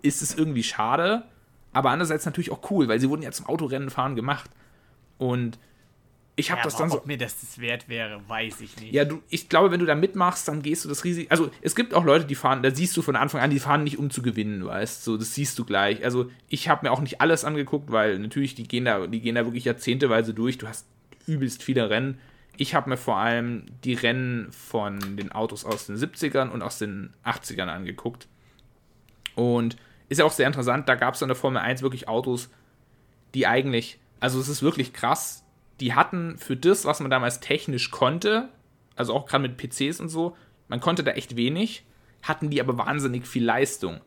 ist es irgendwie schade, aber andererseits natürlich auch cool, weil sie wurden ja zum Autorennen fahren gemacht. Und ich habe ja, das dann so. Ob mir das das wert wäre, weiß ich nicht. Ja, du, ich glaube, wenn du da mitmachst, dann gehst du das Risiko. Also, es gibt auch Leute, die fahren, da siehst du von Anfang an, die fahren nicht um zu gewinnen, weißt du, so, das siehst du gleich. Also, ich habe mir auch nicht alles angeguckt, weil natürlich, die gehen da, die gehen da wirklich jahrzehnteweise durch. Du hast übelst viele Rennen ich habe mir vor allem die Rennen von den Autos aus den 70ern und aus den 80ern angeguckt. Und ist ja auch sehr interessant, da gab es in der Formel 1 wirklich Autos, die eigentlich, also es ist wirklich krass, die hatten für das, was man damals technisch konnte, also auch gerade mit PCs und so, man konnte da echt wenig, hatten die aber wahnsinnig viel Leistung.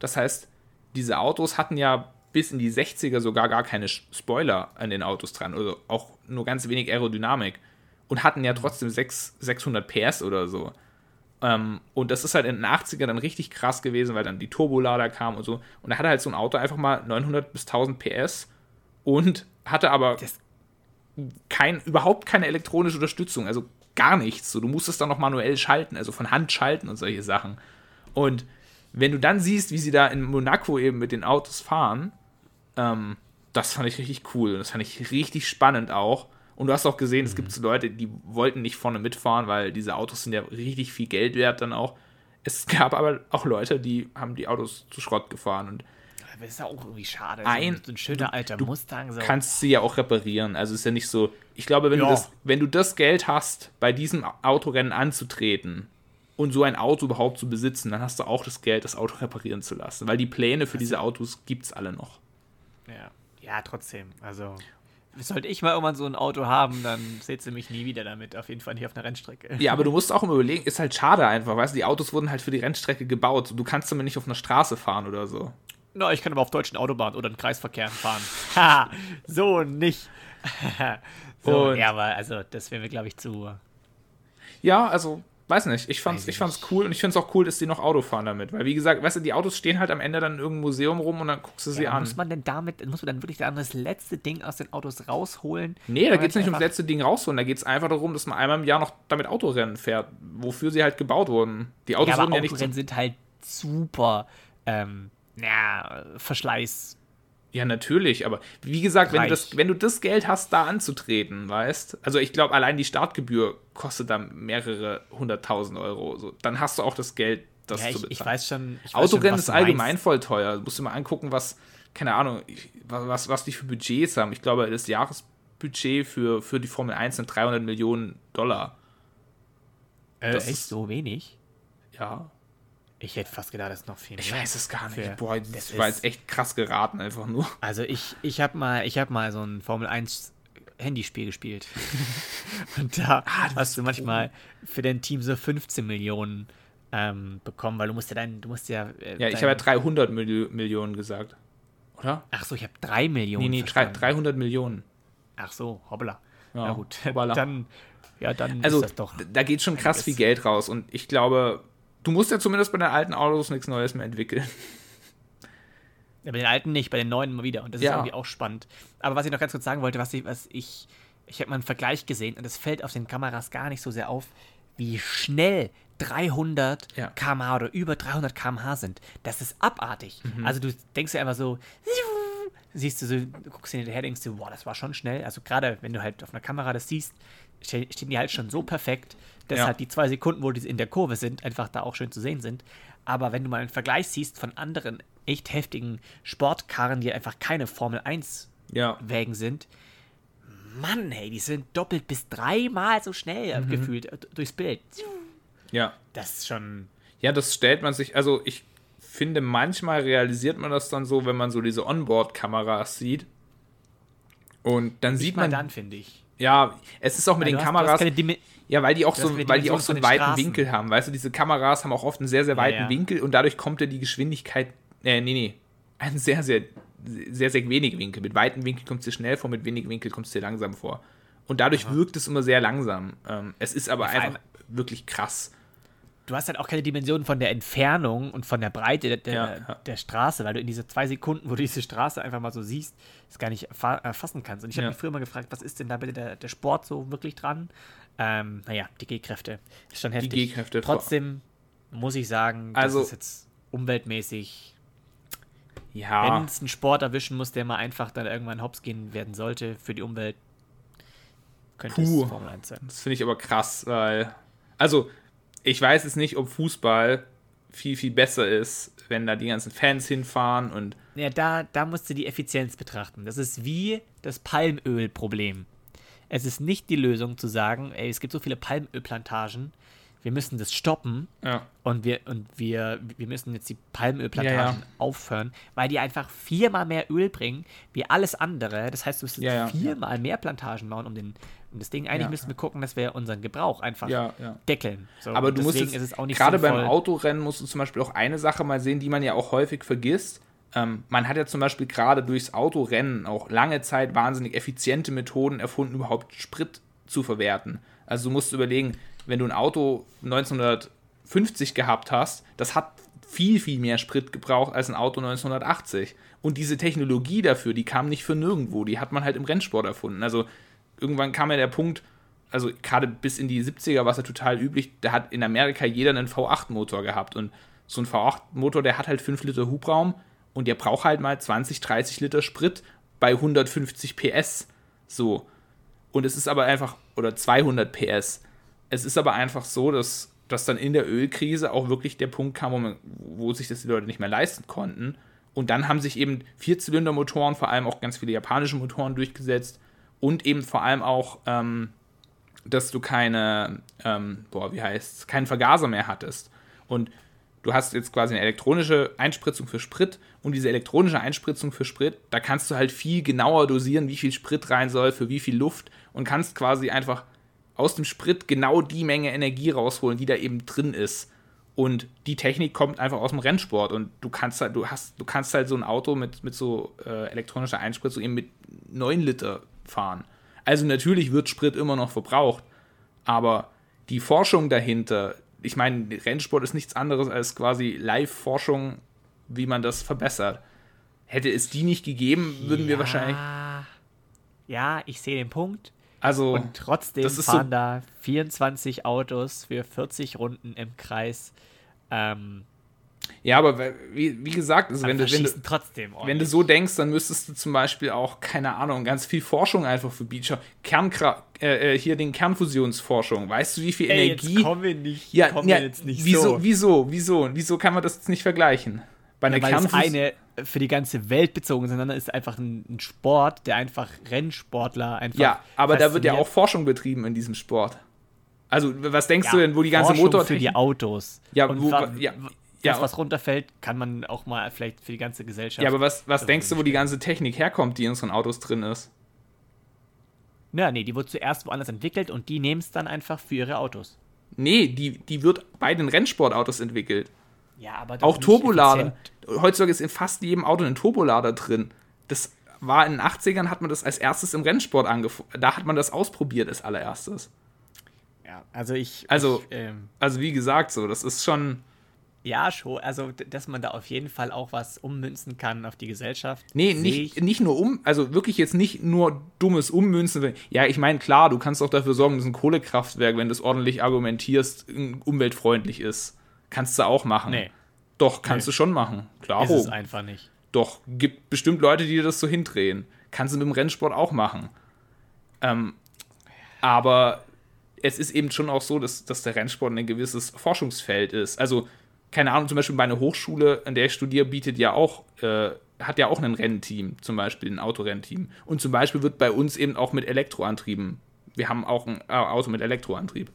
Das heißt, diese Autos hatten ja bis in die 60er sogar gar keine Spoiler an den Autos dran, also auch nur ganz wenig Aerodynamik und hatten ja trotzdem 6, 600 PS oder so. Ähm, und das ist halt in den 80ern dann richtig krass gewesen, weil dann die Turbolader kamen und so. Und da hatte halt so ein Auto einfach mal 900 bis 1000 PS und hatte aber kein, überhaupt keine elektronische Unterstützung, also gar nichts. So, du musstest dann noch manuell schalten, also von Hand schalten und solche Sachen. Und wenn du dann siehst, wie sie da in Monaco eben mit den Autos fahren, ähm, das fand ich richtig cool. Das fand ich richtig spannend auch. Und du hast auch gesehen, mhm. es gibt so Leute, die wollten nicht vorne mitfahren, weil diese Autos sind ja richtig viel Geld wert dann auch. Es gab aber auch Leute, die haben die Autos zu Schrott gefahren und das ist ja auch irgendwie schade. Ein, so ein schöner alter du Mustang. So. kannst sie ja auch reparieren. Also ist ja nicht so. Ich glaube, wenn, ja. du das, wenn du das Geld hast, bei diesem Autorennen anzutreten und so ein Auto überhaupt zu besitzen, dann hast du auch das Geld, das Auto reparieren zu lassen. Weil die Pläne für das diese Autos gibt es alle noch. Ja. ja, trotzdem. Also sollte ich mal irgendwann so ein Auto haben, dann seht ihr mich nie wieder damit. Auf jeden Fall nicht auf einer Rennstrecke. Ja, aber du musst auch immer überlegen, ist halt schade einfach, weißt du, die Autos wurden halt für die Rennstrecke gebaut. Du kannst damit nicht auf einer Straße fahren oder so. Na, ich kann aber auf deutschen Autobahnen oder in Kreisverkehren fahren. Ha, so nicht. so, Und ja, aber also, das wäre mir, glaube ich, zu. Ja, also weiß nicht, ich fand's, ich fand's cool und ich find's auch cool, dass die noch Auto fahren damit. Weil, wie gesagt, weißt du, die Autos stehen halt am Ende dann in irgendeinem Museum rum und dann guckst du sie ja, an. Muss man denn damit, muss man dann wirklich dann das letzte Ding aus den Autos rausholen? Nee, da geht's nicht ums letzte Ding rausholen, da geht's einfach darum, dass man einmal im Jahr noch damit Autorennen fährt, wofür sie halt gebaut wurden. Die Autos ja, aber wurden ja nicht. Autorennen sind halt super, ähm, ja, Verschleiß ja, natürlich, aber wie gesagt, wenn du, das, wenn du das Geld hast, da anzutreten, weißt also ich glaube, allein die Startgebühr kostet dann mehrere hunderttausend Euro. So, dann hast du auch das Geld, das ja, zu bezahlen. Ich weiß schon. Ich Autorennen ist allgemein meinst. voll teuer. Du musst dir mal angucken, was, keine Ahnung, was, was die für Budgets haben. Ich glaube, das Jahresbudget für, für die Formel 1 sind 300 Millionen Dollar. Äh, das echt so wenig? Ja. Ich hätte fast gedacht, das ist noch viel mehr. Ich weiß es gar nicht. Für, Boah, das, das war jetzt echt krass geraten, einfach nur. Also ich, ich habe mal, hab mal so ein Formel 1 Handyspiel gespielt. Und da ah, hast du manchmal für dein Team so 15 Millionen ähm, bekommen, weil du musst ja dein, du musst ja. Äh, ja, ich habe ja 300 Mil Millionen gesagt. Oder? Ach so, ich habe 3 Millionen. Nee, nee, verstanden. 300 Millionen. Ach so, hoppla. Ja, Na gut. Hoppala. Dann, ja, dann also, ist das doch. Da geht schon krass viel Geld raus und ich glaube, du musst ja zumindest bei den alten Autos nichts Neues mehr entwickeln. Ja, bei den alten nicht, bei den neuen immer wieder. Und das ja. ist irgendwie auch spannend. Aber was ich noch ganz kurz sagen wollte, was ich, was ich, ich habe mal einen Vergleich gesehen und es fällt auf den Kameras gar nicht so sehr auf, wie schnell 300 ja. km/h oder über 300 km/h sind. Das ist abartig. Mhm. Also du denkst ja einfach so, siehst du so, du guckst hinterher, denkst du, boah, das war schon schnell. Also gerade wenn du halt auf einer Kamera das siehst, stehen die halt schon so perfekt, dass ja. halt die zwei Sekunden, wo die in der Kurve sind, einfach da auch schön zu sehen sind. Aber wenn du mal einen Vergleich siehst von anderen echt heftigen Sportkarren, die einfach keine Formel 1 ja. Wägen sind, Mann, hey, die sind doppelt bis dreimal so schnell mhm. gefühlt äh, durchs Bild. Ja. Das ist schon. Ja, das stellt man sich, also ich finde, manchmal realisiert man das dann so, wenn man so diese Onboard-Kameras sieht. Und dann Nicht sieht man. dann, finde ich. Ja, es ist auch mit den hast, Kameras. Ja, weil die auch so, weil die auch so einen weiten Straßen. Winkel haben. Weißt du, diese Kameras haben auch oft einen sehr, sehr weiten ja, ja. Winkel und dadurch kommt ja die Geschwindigkeit. Äh, nee, nee. Einen sehr, sehr, sehr, sehr wenig Winkel. Mit weiten Winkel kommt es dir schnell vor, mit wenig Winkel kommt es dir langsam vor. Und dadurch Aha. wirkt es immer sehr langsam. Ähm, es ist aber einfach wirklich krass du hast halt auch keine Dimensionen von der Entfernung und von der Breite der, der, ja, ja. der, Straße, weil du in diese zwei Sekunden, wo du diese Straße einfach mal so siehst, es gar nicht erfassen kannst. Und ich habe ja. mich früher mal gefragt, was ist denn da bitte der, der Sport so wirklich dran? Ähm, naja, die G-Kräfte. Ist schon heftig. Die G-Kräfte. Trotzdem muss ich sagen, also, das ist jetzt umweltmäßig. Ja. Wenn es einen Sport erwischen muss, der mal einfach dann irgendwann hops gehen werden sollte für die Umwelt, könnte Puh, es Formel 1 sein. Das finde ich aber krass, weil. Also, ich weiß jetzt nicht, ob Fußball viel, viel besser ist, wenn da die ganzen Fans hinfahren und. Ja, da, da musst du die Effizienz betrachten. Das ist wie das Palmölproblem. Es ist nicht die Lösung zu sagen, ey, es gibt so viele Palmölplantagen, wir müssen das stoppen ja. und, wir, und wir, wir müssen jetzt die Palmölplantagen ja, ja. aufhören, weil die einfach viermal mehr Öl bringen wie alles andere. Das heißt, du musst viermal mehr Plantagen bauen, um den, und deswegen eigentlich ja. müssen wir gucken, dass wir unseren Gebrauch einfach ja, ja. deckeln. So, Aber du musst jetzt, gerade beim Autorennen musst du zum Beispiel auch eine Sache mal sehen, die man ja auch häufig vergisst. Ähm, man hat ja zum Beispiel gerade durchs Autorennen auch lange Zeit wahnsinnig effiziente Methoden erfunden, überhaupt Sprit zu verwerten. Also du musst überlegen, wenn du ein Auto 1950 gehabt hast, das hat viel, viel mehr Sprit gebraucht als ein Auto 1980. Und diese Technologie dafür, die kam nicht für nirgendwo, die hat man halt im Rennsport erfunden. Also irgendwann kam ja der Punkt, also gerade bis in die 70er war es ja total üblich, da hat in Amerika jeder einen V8-Motor gehabt und so ein V8-Motor, der hat halt 5 Liter Hubraum und der braucht halt mal 20, 30 Liter Sprit bei 150 PS. So. Und es ist aber einfach, oder 200 PS. Es ist aber einfach so, dass, dass dann in der Ölkrise auch wirklich der Punkt kam, wo, man, wo sich das die Leute nicht mehr leisten konnten. Und dann haben sich eben Vierzylindermotoren, vor allem auch ganz viele japanische Motoren durchgesetzt und eben vor allem auch, ähm, dass du keine, ähm, boah, wie heißt keinen Vergaser mehr hattest. Und du hast jetzt quasi eine elektronische Einspritzung für Sprit und diese elektronische Einspritzung für Sprit, da kannst du halt viel genauer dosieren, wie viel Sprit rein soll, für wie viel Luft und kannst quasi einfach aus dem Sprit genau die Menge Energie rausholen, die da eben drin ist. Und die Technik kommt einfach aus dem Rennsport und du kannst halt, du hast, du kannst halt so ein Auto mit, mit so äh, elektronischer Einspritzung eben mit 9 Liter fahren. Also natürlich wird Sprit immer noch verbraucht, aber die Forschung dahinter, ich meine, Rennsport ist nichts anderes als quasi Live-Forschung, wie man das verbessert. Hätte es die nicht gegeben, würden ja, wir wahrscheinlich. Ja, ich sehe den Punkt. Also, und trotzdem fahren so da 24 Autos für 40 Runden im Kreis. Ähm, ja, aber wie, wie gesagt, also wenn, du, wenn, du, trotzdem wenn du so denkst, dann müsstest du zum Beispiel auch, keine Ahnung, ganz viel Forschung einfach für Beacher. Kernkra äh, äh, hier den Kernfusionsforschung. Weißt du, wie viel Ey, Energie. Jetzt kommen wir nicht, ja, kommen ja, wir jetzt nicht wieso, so. Wieso, wieso, wieso kann man das jetzt nicht vergleichen? Bei einer ja, Kernfusion. eine für die ganze Welt bezogen, sondern ist einfach ein, ein Sport, der einfach Rennsportler einfach. Ja, aber da wird ja auch Forschung betrieben in diesem Sport. Also, was denkst ja, du denn, wo die ganze Forschung Motor für die Autos. Ja, wo, ja, ja, das, was runterfällt, kann man auch mal vielleicht für die ganze Gesellschaft. Ja, aber was, was denkst du, wo die ganze Technik herkommt, die in unseren Autos drin ist? Na, nee, die wird zuerst woanders entwickelt und die nehmen es dann einfach für ihre Autos. Nee, die, die wird bei den Rennsportautos entwickelt. Ja, aber auch Turbolader. Heutzutage ist in fast jedem Auto ein Turbolader drin. Das war in den 80ern, hat man das als erstes im Rennsport angefangen. Da hat man das ausprobiert als allererstes. Ja, also ich. Also, ich, ähm, also wie gesagt, so, das ist schon ja, schon. Also, dass man da auf jeden Fall auch was ummünzen kann auf die Gesellschaft. Nee, nicht, nicht nur um, also wirklich jetzt nicht nur dummes Ummünzen. Ja, ich meine, klar, du kannst auch dafür sorgen, dass ein Kohlekraftwerk, wenn du es ordentlich argumentierst, umweltfreundlich ist. Kannst du auch machen. Nee. Doch, kannst nee. du schon machen. Klar. Ist es einfach nicht. Doch, gibt bestimmt Leute, die dir das so hindrehen. Kannst du mit dem Rennsport auch machen. Ähm, aber es ist eben schon auch so, dass, dass der Rennsport ein gewisses Forschungsfeld ist. Also keine Ahnung, zum Beispiel meine Hochschule, an der ich studiere, bietet ja auch, äh, hat ja auch ein Rennteam, zum Beispiel ein Autorennteam. Und zum Beispiel wird bei uns eben auch mit Elektroantrieben. Wir haben auch ein äh, Auto mit Elektroantrieb.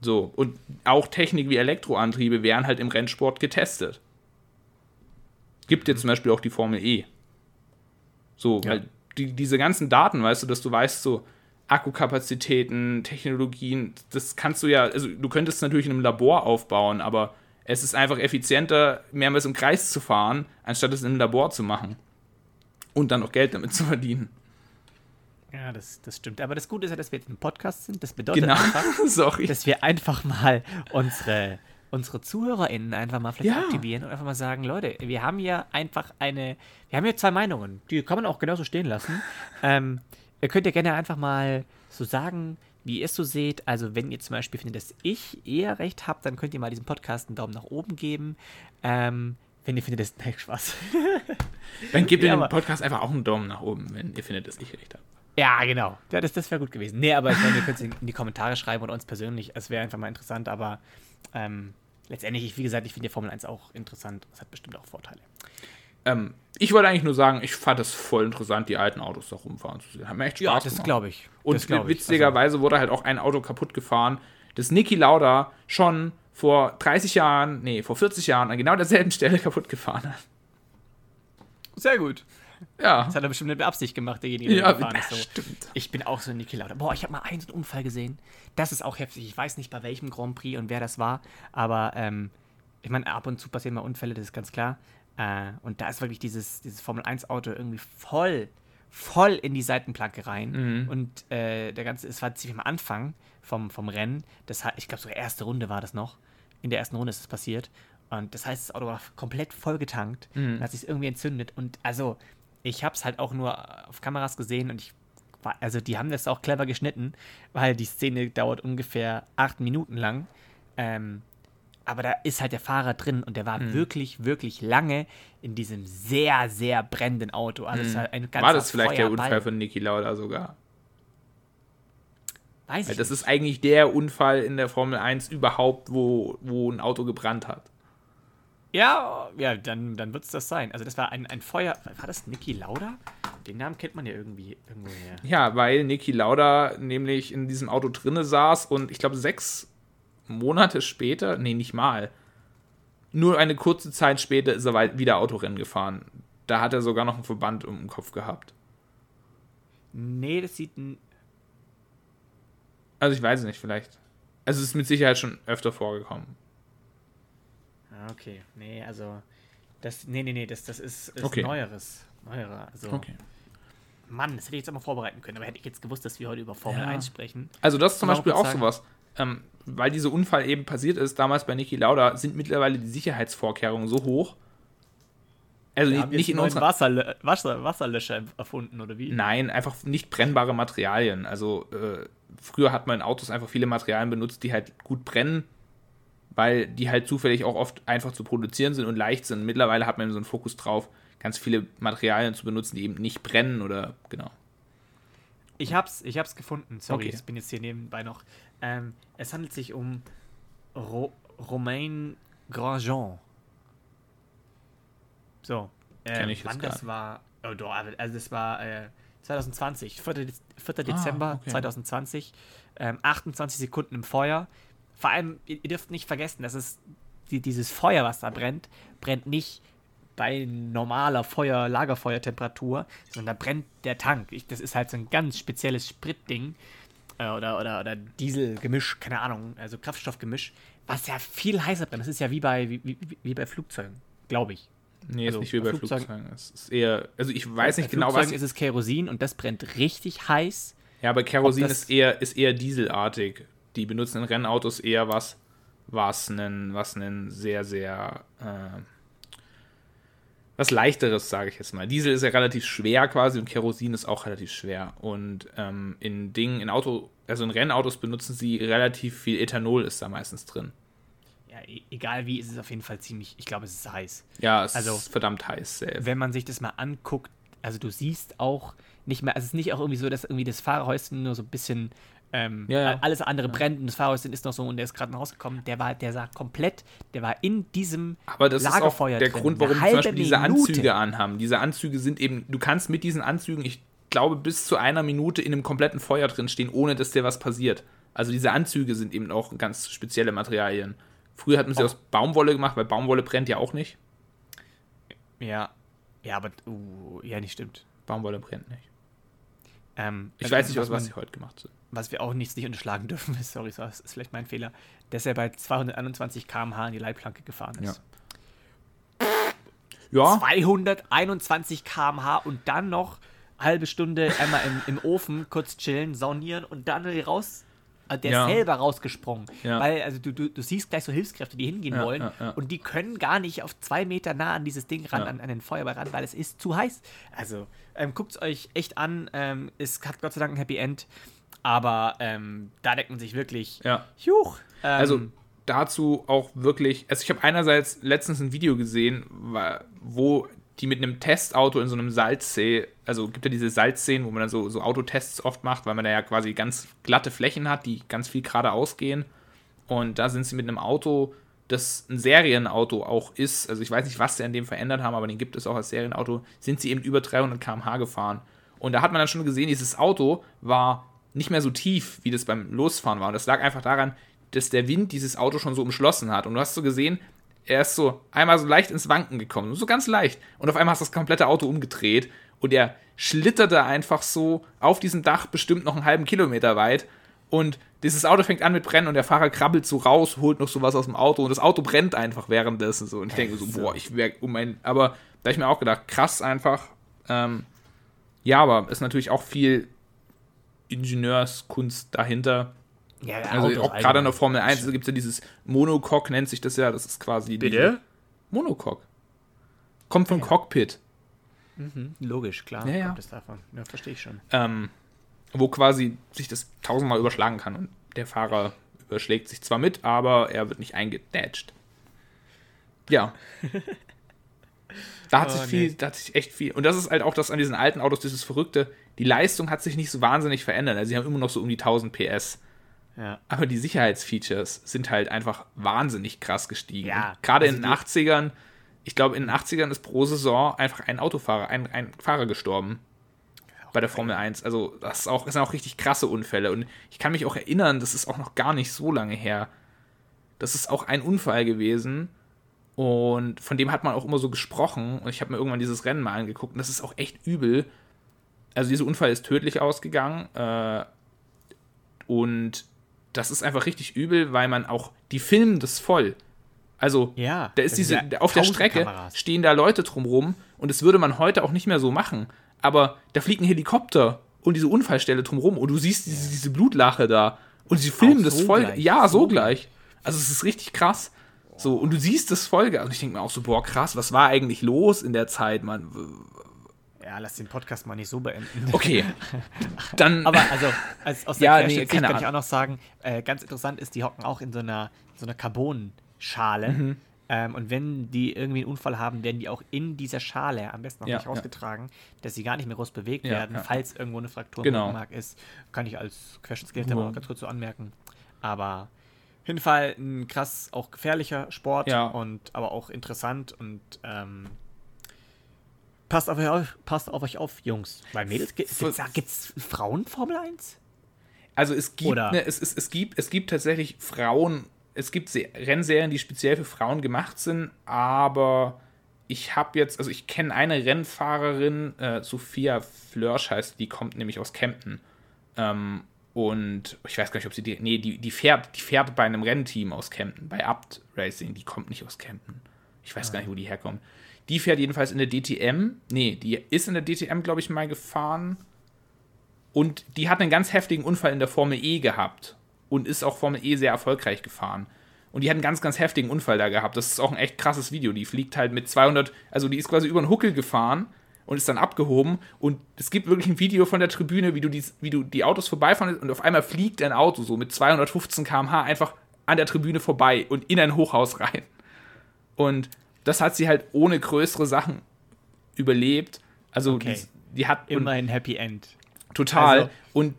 So, und auch Technik wie Elektroantriebe werden halt im Rennsport getestet. Gibt jetzt zum Beispiel auch die Formel E. So, ja. weil die, diese ganzen Daten, weißt du, dass du weißt, so, Akkukapazitäten, Technologien, das kannst du ja, also du könntest natürlich in einem Labor aufbauen, aber es ist einfach effizienter, mehrmals im Kreis zu fahren, anstatt es in einem Labor zu machen. Und dann auch Geld damit zu verdienen. Ja, das, das stimmt. Aber das Gute ist ja, dass wir jetzt ein Podcast sind. Das bedeutet genau. einfach, dass wir einfach mal unsere, unsere ZuhörerInnen einfach mal vielleicht ja. aktivieren und einfach mal sagen, Leute, wir haben ja einfach eine, wir haben ja zwei Meinungen. Die kann man auch genauso stehen lassen. ähm, Ihr könnt ja gerne einfach mal so sagen, wie ihr es so seht. Also, wenn ihr zum Beispiel findet, dass ich eher recht habe, dann könnt ihr mal diesem Podcast einen Daumen nach oben geben. Ähm, wenn ihr findet, dass. Nein, Spaß. dann gebt ihr ja, dem Podcast einfach auch einen Daumen nach oben, wenn ihr findet, dass ich recht habe. Ja, genau. Ja, das das wäre gut gewesen. Nee, aber ich meine, ihr könnt es in die Kommentare schreiben oder uns persönlich. Es wäre einfach mal interessant, aber ähm, letztendlich, wie gesagt, ich finde die Formel 1 auch interessant. Es hat bestimmt auch Vorteile. Ähm, ich wollte eigentlich nur sagen, ich fand es voll interessant, die alten Autos da rumfahren zu sehen. Hat mir echt Spaß ja, das glaube ich. Und witzigerweise also. wurde halt auch ein Auto kaputt gefahren, das Niki Lauda schon vor 30 Jahren, nee, vor 40 Jahren an genau derselben Stelle kaputt gefahren hat. Sehr gut. Ja. Das hat er bestimmt mit Absicht gemacht, derjenige, der ja, gefahren ist. So. Stimmt. Ich bin auch so ein Niki Lauda. Boah, ich habe mal einen so einen Unfall gesehen. Das ist auch heftig. Ich weiß nicht, bei welchem Grand Prix und wer das war, aber ähm, ich meine, ab und zu passieren mal Unfälle, das ist ganz klar. Äh, und da ist wirklich dieses, dieses Formel-1-Auto irgendwie voll, voll in die Seitenplanke rein. Mhm. Und äh, der ganze, es war ziemlich am Anfang vom, vom Rennen. Das, ich glaube, so erste Runde war das noch. In der ersten Runde ist es passiert. Und das heißt, das Auto war komplett voll getankt mhm. hat sich irgendwie entzündet. Und also, ich habe es halt auch nur auf Kameras gesehen und ich war, also die haben das auch clever geschnitten, weil die Szene dauert ungefähr acht Minuten lang. Ähm, aber da ist halt der Fahrer drin und der war mhm. wirklich, wirklich lange in diesem sehr, sehr brennenden Auto. Also mhm. halt war das vielleicht Feuerball. der Unfall von Niki Lauda sogar? Weiß Weil ich das nicht. ist eigentlich der Unfall in der Formel 1 überhaupt, wo, wo ein Auto gebrannt hat. Ja, ja, dann, dann wird es das sein. Also das war ein, ein Feuer. War das Niki Lauda? Den Namen kennt man ja irgendwie irgendwoher. Ja, weil Niki Lauda nämlich in diesem Auto drinne saß und ich glaube sechs Monate später, nee, nicht mal, nur eine kurze Zeit später ist er wieder Autorennen gefahren. Da hat er sogar noch einen Verband um den Kopf gehabt. Nee, das sieht. Also ich weiß es nicht, vielleicht. Also es ist mit Sicherheit schon öfter vorgekommen. Ah, okay. Nee, also. Das, nee, nee, nee, das, das ist, ist okay. Neueres. Neuerer. Also, okay. Mann, das hätte ich jetzt mal vorbereiten können, aber hätte ich jetzt gewusst, dass wir heute über Formel ja. 1 sprechen. Also, das ist zum Beispiel auch sagen, sowas. Ähm, weil dieser Unfall eben passiert ist, damals bei Niki Lauda, sind mittlerweile die Sicherheitsvorkehrungen so hoch. Also nicht, nicht in unserer Wasser, Wasser, Wasserlöscher erfunden oder wie? Nein, einfach nicht brennbare Materialien. Also äh, früher hat man in Autos einfach viele Materialien benutzt, die halt gut brennen, weil die halt zufällig auch oft einfach zu produzieren sind und leicht sind. Mittlerweile hat man so einen Fokus drauf, ganz viele Materialien zu benutzen, die eben nicht brennen oder genau. Ich hab's, ich hab's gefunden. Sorry, okay. ich bin jetzt hier nebenbei noch. Ähm, es handelt sich um Ro Romain Grandjean. So. Äh, ich wann das war. Oh, doch, also das war äh, 2020, 4. De 4. Ah, Dezember okay. 2020. Ähm, 28 Sekunden im Feuer. Vor allem, ihr, ihr dürft nicht vergessen, dass es die, dieses Feuer, was da brennt, brennt nicht bei normaler Feuer, Lagerfeuertemperatur, sondern da brennt der Tank. Ich, das ist halt so ein ganz spezielles Spritding oder, oder, oder Dieselgemisch, keine Ahnung, also Kraftstoffgemisch, was ja viel heißer brennt. Das ist ja wie bei, wie, wie, wie bei Flugzeugen, glaube ich. Nee, also, ist nicht wie bei Flugzeugen. Flugzeugen. Es ist eher, also ich weiß nicht genau, was. ist es Kerosin und das brennt richtig heiß. Ja, aber Kerosin ist eher, ist eher dieselartig. Die benutzen in Rennautos eher was, was einen, was einen sehr, sehr äh, was leichteres, sage ich jetzt mal. Diesel ist ja relativ schwer quasi und Kerosin ist auch relativ schwer. Und ähm, in Dingen, in Auto, also in Rennautos benutzen sie relativ viel Ethanol, ist da meistens drin. Ja, e egal wie, ist es auf jeden Fall ziemlich, ich glaube, es ist heiß. Ja, es also, ist verdammt heiß. Selbst. Wenn man sich das mal anguckt, also du siehst auch nicht mehr, also es ist nicht auch irgendwie so, dass irgendwie das Fahrerhäuschen nur so ein bisschen ähm, ja, ja. Alles andere brennt und das Fahrhäuschen ist noch so und der ist gerade rausgekommen. Der war, der sah komplett, der war in diesem Aber das Lagerfeuer ist auch der drin, Grund, warum zum Beispiel diese Minute. Anzüge anhaben. Diese Anzüge sind eben, du kannst mit diesen Anzügen, ich glaube, bis zu einer Minute in einem kompletten Feuer drin stehen, ohne dass dir was passiert. Also diese Anzüge sind eben auch ganz spezielle Materialien. Früher hat man sie oh. aus Baumwolle gemacht, weil Baumwolle brennt ja auch nicht. Ja. Ja, aber, uh, ja, nicht stimmt. Baumwolle brennt nicht. Ähm, ich also weiß nicht, was, was sie heute gemacht sind was wir auch nicht, nicht unterschlagen dürfen, sorry, das ist vielleicht mein Fehler, dass er bei 221 km/h in die Leitplanke gefahren ist. Ja. ja. 221 km/h und dann noch halbe Stunde einmal im, im Ofen kurz chillen, saunieren und dann raus. Also der ja. ist selber rausgesprungen. Ja. Weil, also du, du, du siehst gleich so Hilfskräfte, die hingehen ja, wollen und die können gar nicht auf zwei Meter nah an dieses Ding ran, an, an den Feuerball ran, weil es ist zu heiß. Also ähm, guckt es euch echt an. Ähm, es hat Gott sei Dank ein Happy End. Aber ähm, da deckt man sich wirklich. Ja. Juch. Ähm, also dazu auch wirklich. Also ich habe einerseits letztens ein Video gesehen, wo die mit einem Testauto in so einem Salzsee, also gibt ja diese Salzseen, wo man dann so, so Autotests oft macht, weil man da ja quasi ganz glatte Flächen hat, die ganz viel geradeaus gehen. Und da sind sie mit einem Auto, das ein Serienauto auch ist, also ich weiß nicht, was sie an dem verändert haben, aber den gibt es auch als Serienauto, sind sie eben über 300 km/h gefahren. Und da hat man dann schon gesehen, dieses Auto war nicht mehr so tief, wie das beim Losfahren war. Und das lag einfach daran, dass der Wind dieses Auto schon so umschlossen hat. Und du hast so gesehen, er ist so einmal so leicht ins Wanken gekommen, so ganz leicht. Und auf einmal hast du das komplette Auto umgedreht und er schlitterte einfach so auf diesem Dach bestimmt noch einen halben Kilometer weit. Und dieses Auto fängt an mit Brennen und der Fahrer krabbelt so raus, holt noch sowas aus dem Auto und das Auto brennt einfach währenddessen so. Und ich denke so, boah, ich wäre um mein. Aber da habe ich mir auch gedacht, krass einfach. Ähm, ja, aber ist natürlich auch viel Ingenieurskunst dahinter. Ja, also auch gerade in der Formel 1 gibt es ja dieses Monocoque, nennt sich das ja, das ist quasi Bitte? Monocoque. Kommt vom ja. Cockpit. Mhm, logisch, klar. Ja, ja. Kommt das davon. Ja, verstehe ich schon. Ähm, wo quasi sich das tausendmal überschlagen kann und der Fahrer überschlägt sich zwar mit, aber er wird nicht eingedatscht. Ja. Da hat Oh, sich viel, nee. da hat sich echt viel. Und das ist halt auch das an diesen alten Autos, dieses Verrückte. Die Leistung hat sich nicht so wahnsinnig verändert. Also sie haben immer noch so um die 1000 PS. Ja. Aber die Sicherheitsfeatures sind halt einfach wahnsinnig krass gestiegen. Ja, Gerade also in den 80ern, ich glaube, in den 80ern ist pro Saison einfach ein Autofahrer, ein, ein Fahrer gestorben. Bei der Formel 1. Also, das ist auch, das sind auch richtig krasse Unfälle. Und ich kann mich auch erinnern, das ist auch noch gar nicht so lange her. Das ist auch ein Unfall gewesen. Und von dem hat man auch immer so gesprochen. Und ich habe mir irgendwann dieses Rennen mal angeguckt. Und das ist auch echt übel. Also, dieser Unfall ist tödlich ausgegangen. Äh, und das ist einfach richtig übel, weil man auch, die filmen das voll. Also, Ja, da ist diese, ja auf der Strecke Kameras. stehen da Leute drumrum und das würde man heute auch nicht mehr so machen. Aber da fliegt ein Helikopter und diese Unfallstelle drumrum und du siehst diese, diese Blutlache da und sie filmen Auch das so voll. gleich. Ja, so So gleich. Also, es ist richtig krass. So, und du siehst das voll. Also, ich denke mir auch so, boah, krass, was war eigentlich los in der Zeit, Mann? Ja, lass den Podcast mal nicht so beenden. Okay. Dann. Aber also, als, aus der Ja, ja, nee, kann ich Ahnung. auch noch sagen, äh, ganz interessant ist, die hocken auch in so einer, so einer Carbon-Schale. Mhm. Ähm, und wenn die irgendwie einen Unfall haben, werden die auch in dieser Schale am besten noch Ja, nicht ja. rausgetragen, dass sie gar nicht mehr groß bewegt Ja, werden, ja. falls irgendwo eine Fraktur Genau. im Rückenmark ist. Kann ich als Querschnittsgelähmter Ja. mal ganz kurz so anmerken. Aber auf jeden Fall ein krass, auch gefährlicher Sport Ja. und aber auch interessant und ähm, passt auf euch auf, passt auf euch auf, Jungs. Weil Mädels, gibt es Frauen Formel 1? Also es gibt, ne, es, es, es, gibt, es gibt tatsächlich Frauen, es gibt Se Rennserien, die speziell für Frauen gemacht sind, aber ich habe jetzt, also ich kenne eine Rennfahrerin, äh, Sophia Flörsch heißt, die kommt nämlich aus Kempten. Ähm, und ich weiß gar nicht, ob sie die, nee, die, die fährt, die fährt bei einem Rennteam aus Kempten, bei Abt Racing, die kommt nicht aus Kempten. Ich weiß gar nicht, wo die herkommt. Die fährt jedenfalls in der DTM, nee, die ist in der DTM, glaube ich, mal gefahren. Und die hat einen ganz heftigen Unfall in der Formel E gehabt und ist auch Formel E sehr erfolgreich gefahren. Und die hat einen ganz, ganz heftigen Unfall da gehabt. Das ist auch ein echt krasses Video. Die fliegt halt mit 200, also die ist quasi über einen Huckel gefahren und ist dann abgehoben. Und es gibt wirklich ein Video von der Tribüne, wie du die, wie du die Autos vorbeifahren und auf einmal fliegt ein Auto so mit 215 km/h einfach an der Tribüne vorbei und in ein Hochhaus rein. Und das hat sie halt ohne größere Sachen überlebt. Also Okay. die, die hat Immer ein Happy End. Total. Also- und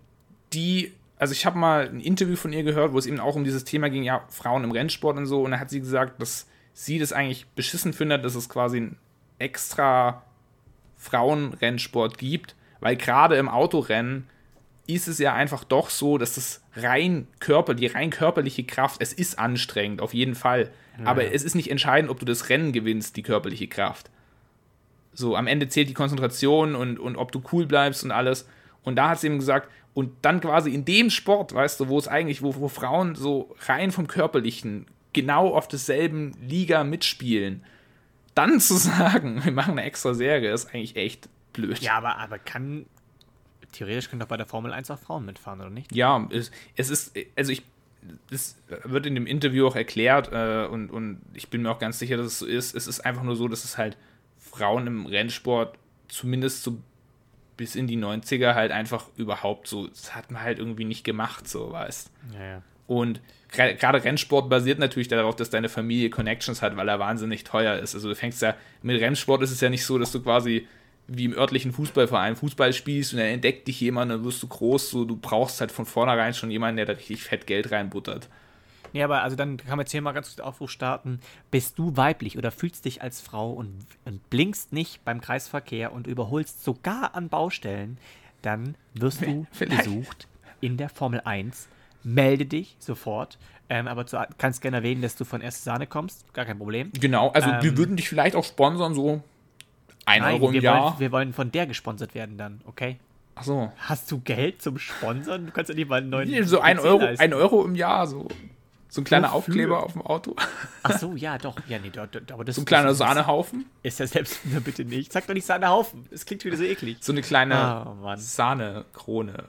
die, also ich habe mal ein Interview von ihr gehört, wo es eben auch um dieses Thema ging, ja, Frauen im Rennsport und so. Und da hat sie gesagt, dass sie das eigentlich beschissen findet, dass es quasi ein extra Frauenrennsport gibt, weil gerade im Autorennen ist es ja einfach doch so, dass das rein Körper, die rein körperliche Kraft, es ist anstrengend, auf jeden Fall. Aber es ist nicht entscheidend, ob du das Rennen gewinnst, die körperliche Kraft. So, am Ende zählt die Konzentration und, und ob du cool bleibst und alles. Und da hat sie eben gesagt, und dann quasi in dem Sport, weißt du, wo es eigentlich, wo, wo Frauen so rein vom Körperlichen genau auf derselben Liga mitspielen, dann zu sagen, wir machen eine extra Serie, ist eigentlich echt blöd. Ja, aber, aber kann. Theoretisch können doch bei der Formel 1 auch Frauen mitfahren, oder nicht? Ja, es, es ist, also ich, das wird in dem Interview auch erklärt äh, und, und ich bin mir auch ganz sicher, dass es so ist. Es ist einfach nur so, dass es halt Frauen im Rennsport zumindest so bis in die 90er halt einfach überhaupt so, das hat man halt irgendwie nicht gemacht, so weißt. Ja, ja. Und gerade Rennsport basiert natürlich darauf, dass deine Familie Connections hat, weil er wahnsinnig teuer ist. Also du fängst ja, mit Rennsport ist es ja nicht so, dass du quasi wie im örtlichen Fußballverein Fußball spielst und dann entdeckt dich jemand, dann wirst du groß, so du brauchst halt von vornherein schon jemanden, der da richtig fett Geld reinbuttert. Nee, aber also dann kann man jetzt hier mal ganz kurz den Aufruf starten. Bist du weiblich oder fühlst dich als Frau und, und blinkst nicht beim Kreisverkehr und überholst sogar an Baustellen, dann wirst du Vielleicht. gesucht in der Formel 1. Melde dich sofort. Ähm, aber du kannst gerne erwähnen, dass du von Erste Sahne kommst. Gar kein Problem. Genau, also wir Ähm, würden dich vielleicht auch sponsern, so ein Euro im wir, Jahr. wollen, wir wollen von der gesponsert werden dann, okay? Achso. Hast du Geld zum Sponsern? Du kannst ja nicht mal einen neuen. Nee, so ein PC Euro, leisten. ein Euro im Jahr, so. So ein kleiner Wofür? Aufkleber auf dem Auto. Ach so, ja, doch. Ja, nee, da, da, aber das So ein kleiner das, Sahnehaufen. Ist ja selbst na, bitte nicht. Sag doch nicht Sahnehaufen. Es klingt wieder so eklig. So eine kleine Mann. Sahnekrone.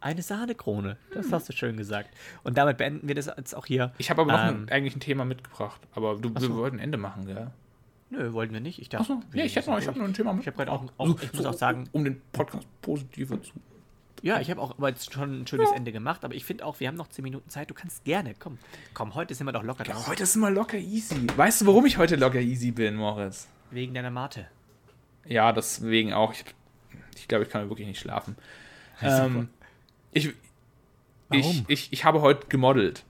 Eine Sahnekrone. Das hast du schön gesagt. Und damit beenden wir das jetzt auch hier. Ich habe aber noch Ähm, ein, eigentlich ein Thema mitgebracht. Aber du, wir so. wollten ein Ende machen, gell? Nö, wollten wir nicht. Ich dachte. Achso, nee, ich hätte noch, ich hab noch ein Thema Ich habe gerade auch, So, auch ich muss so, auch sagen, Um den Podcast positiver zu Ja, ich habe auch aber jetzt schon ein schönes Ende gemacht, aber ich finde auch, wir haben noch 10 Minuten Zeit. Du kannst gerne, komm. Komm, heute sind wir doch locker drauf. Heute sind wir locker easy. Weißt du, warum ich heute locker easy bin, Moritz? Wegen deiner Mate. Ja, deswegen auch. Ich, ich glaube, ich kann wirklich nicht schlafen. Ähm, ich, ich, ich, ich habe heute gemodelt.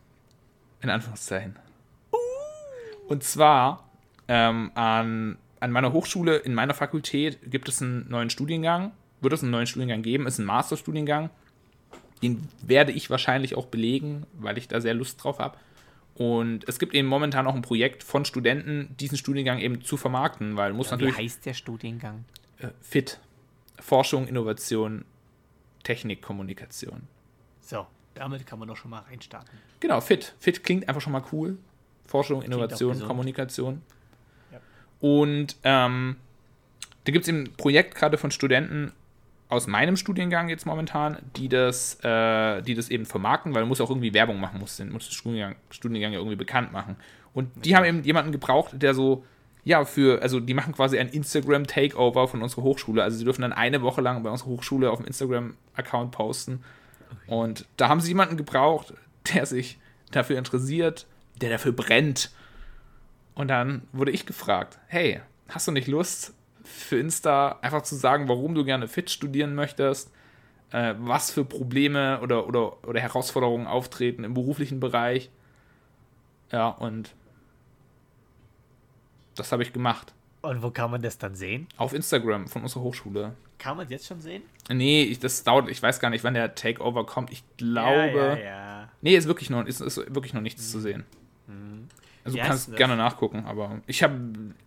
In Anführungszeichen. Und zwar ähm, an, an meiner Hochschule, in meiner Fakultät, gibt es einen neuen Studiengang. Wird es einen neuen Studiengang geben? Ist ein Masterstudiengang. Den werde ich wahrscheinlich auch belegen, weil ich da sehr Lust drauf habe. Und es gibt eben momentan auch ein Projekt von Studenten, diesen Studiengang eben zu vermarkten, weil muss Wie natürlich heißt der Studiengang? äh, FIT. Forschung, Innovation, Technik, Kommunikation. So, damit kann man doch schon mal reinstarten. Genau, FIT. FIT klingt einfach schon mal cool. Forschung, Innovation. Kommunikation. Und ähm, da gibt es eben ein Projekt gerade von Studenten aus meinem Studiengang jetzt momentan, die das, äh, die das eben vermarkten, weil man muss auch irgendwie Werbung machen, muss den, muss den Studiengang, Studiengang ja irgendwie bekannt machen. Und die haben eben jemanden gebraucht, der so, ja, für, also die machen quasi ein Instagram-Takeover von unserer Hochschule. Also sie dürfen dann eine Woche lang bei unserer Hochschule auf dem Instagram-Account posten. Und da haben sie jemanden gebraucht, der sich dafür interessiert, der dafür brennt. Und dann wurde ich gefragt, hey, hast du nicht Lust für Insta einfach zu sagen, warum du gerne Fit studieren möchtest, äh, was für Probleme oder, oder, oder Herausforderungen auftreten im beruflichen Bereich? Ja, und das habe ich gemacht. Und wo kann man das dann sehen? Auf Instagram von unserer Hochschule. Kann man es jetzt schon sehen? Nee, ich, das dauert, ich weiß gar nicht, wann der Takeover kommt. Ich glaube. Ja, ja, ja. Nee, ist wirklich noch, ist, ist wirklich noch nichts zu sehen. Also du kannst gerne nachgucken, aber ich habe,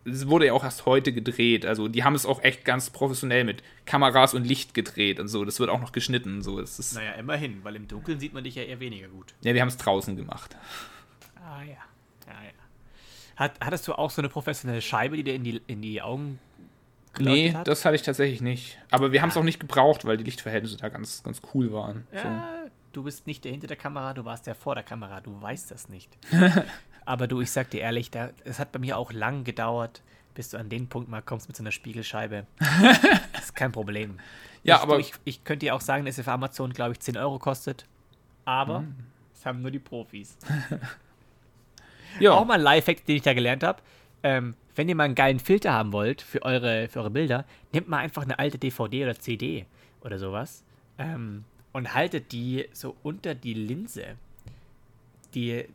es wurde ja auch erst heute gedreht. Also die haben es auch echt ganz professionell mit Kameras und Licht gedreht und so. Das wird auch noch geschnitten und so. Das ist, Naja, immerhin, weil im Dunkeln sieht man dich ja eher weniger gut. ja, wir haben es draußen gemacht. Ah ja. Ja, ja. Hat, hattest du auch so eine professionelle Scheibe, die dir in die, in die Augen Nee, hat? das hatte ich tatsächlich nicht. Aber wir haben es auch nicht gebraucht, weil die Lichtverhältnisse da ganz, ganz cool waren. So. Ja, du bist nicht der hinter der Kamera, du warst der vor der Kamera, du weißt das nicht. Aber du, ich sag dir ehrlich, da, es hat bei mir auch lang gedauert, bis du an den Punkt mal kommst mit so einer Spiegelscheibe. das ist kein Problem. Ja, ich, aber- ich, ich könnte dir auch sagen, dass es für Amazon, glaube ich, 10 Euro kostet. Aber Mhm. es haben nur die Profis. Ja, Auch mal ein Lifehack, den ich da gelernt habe. Ähm, wenn ihr mal einen geilen Filter haben wollt für eure, für eure Bilder, nehmt mal einfach eine alte DVD oder CD oder sowas ähm, und haltet die so unter die Linse. Die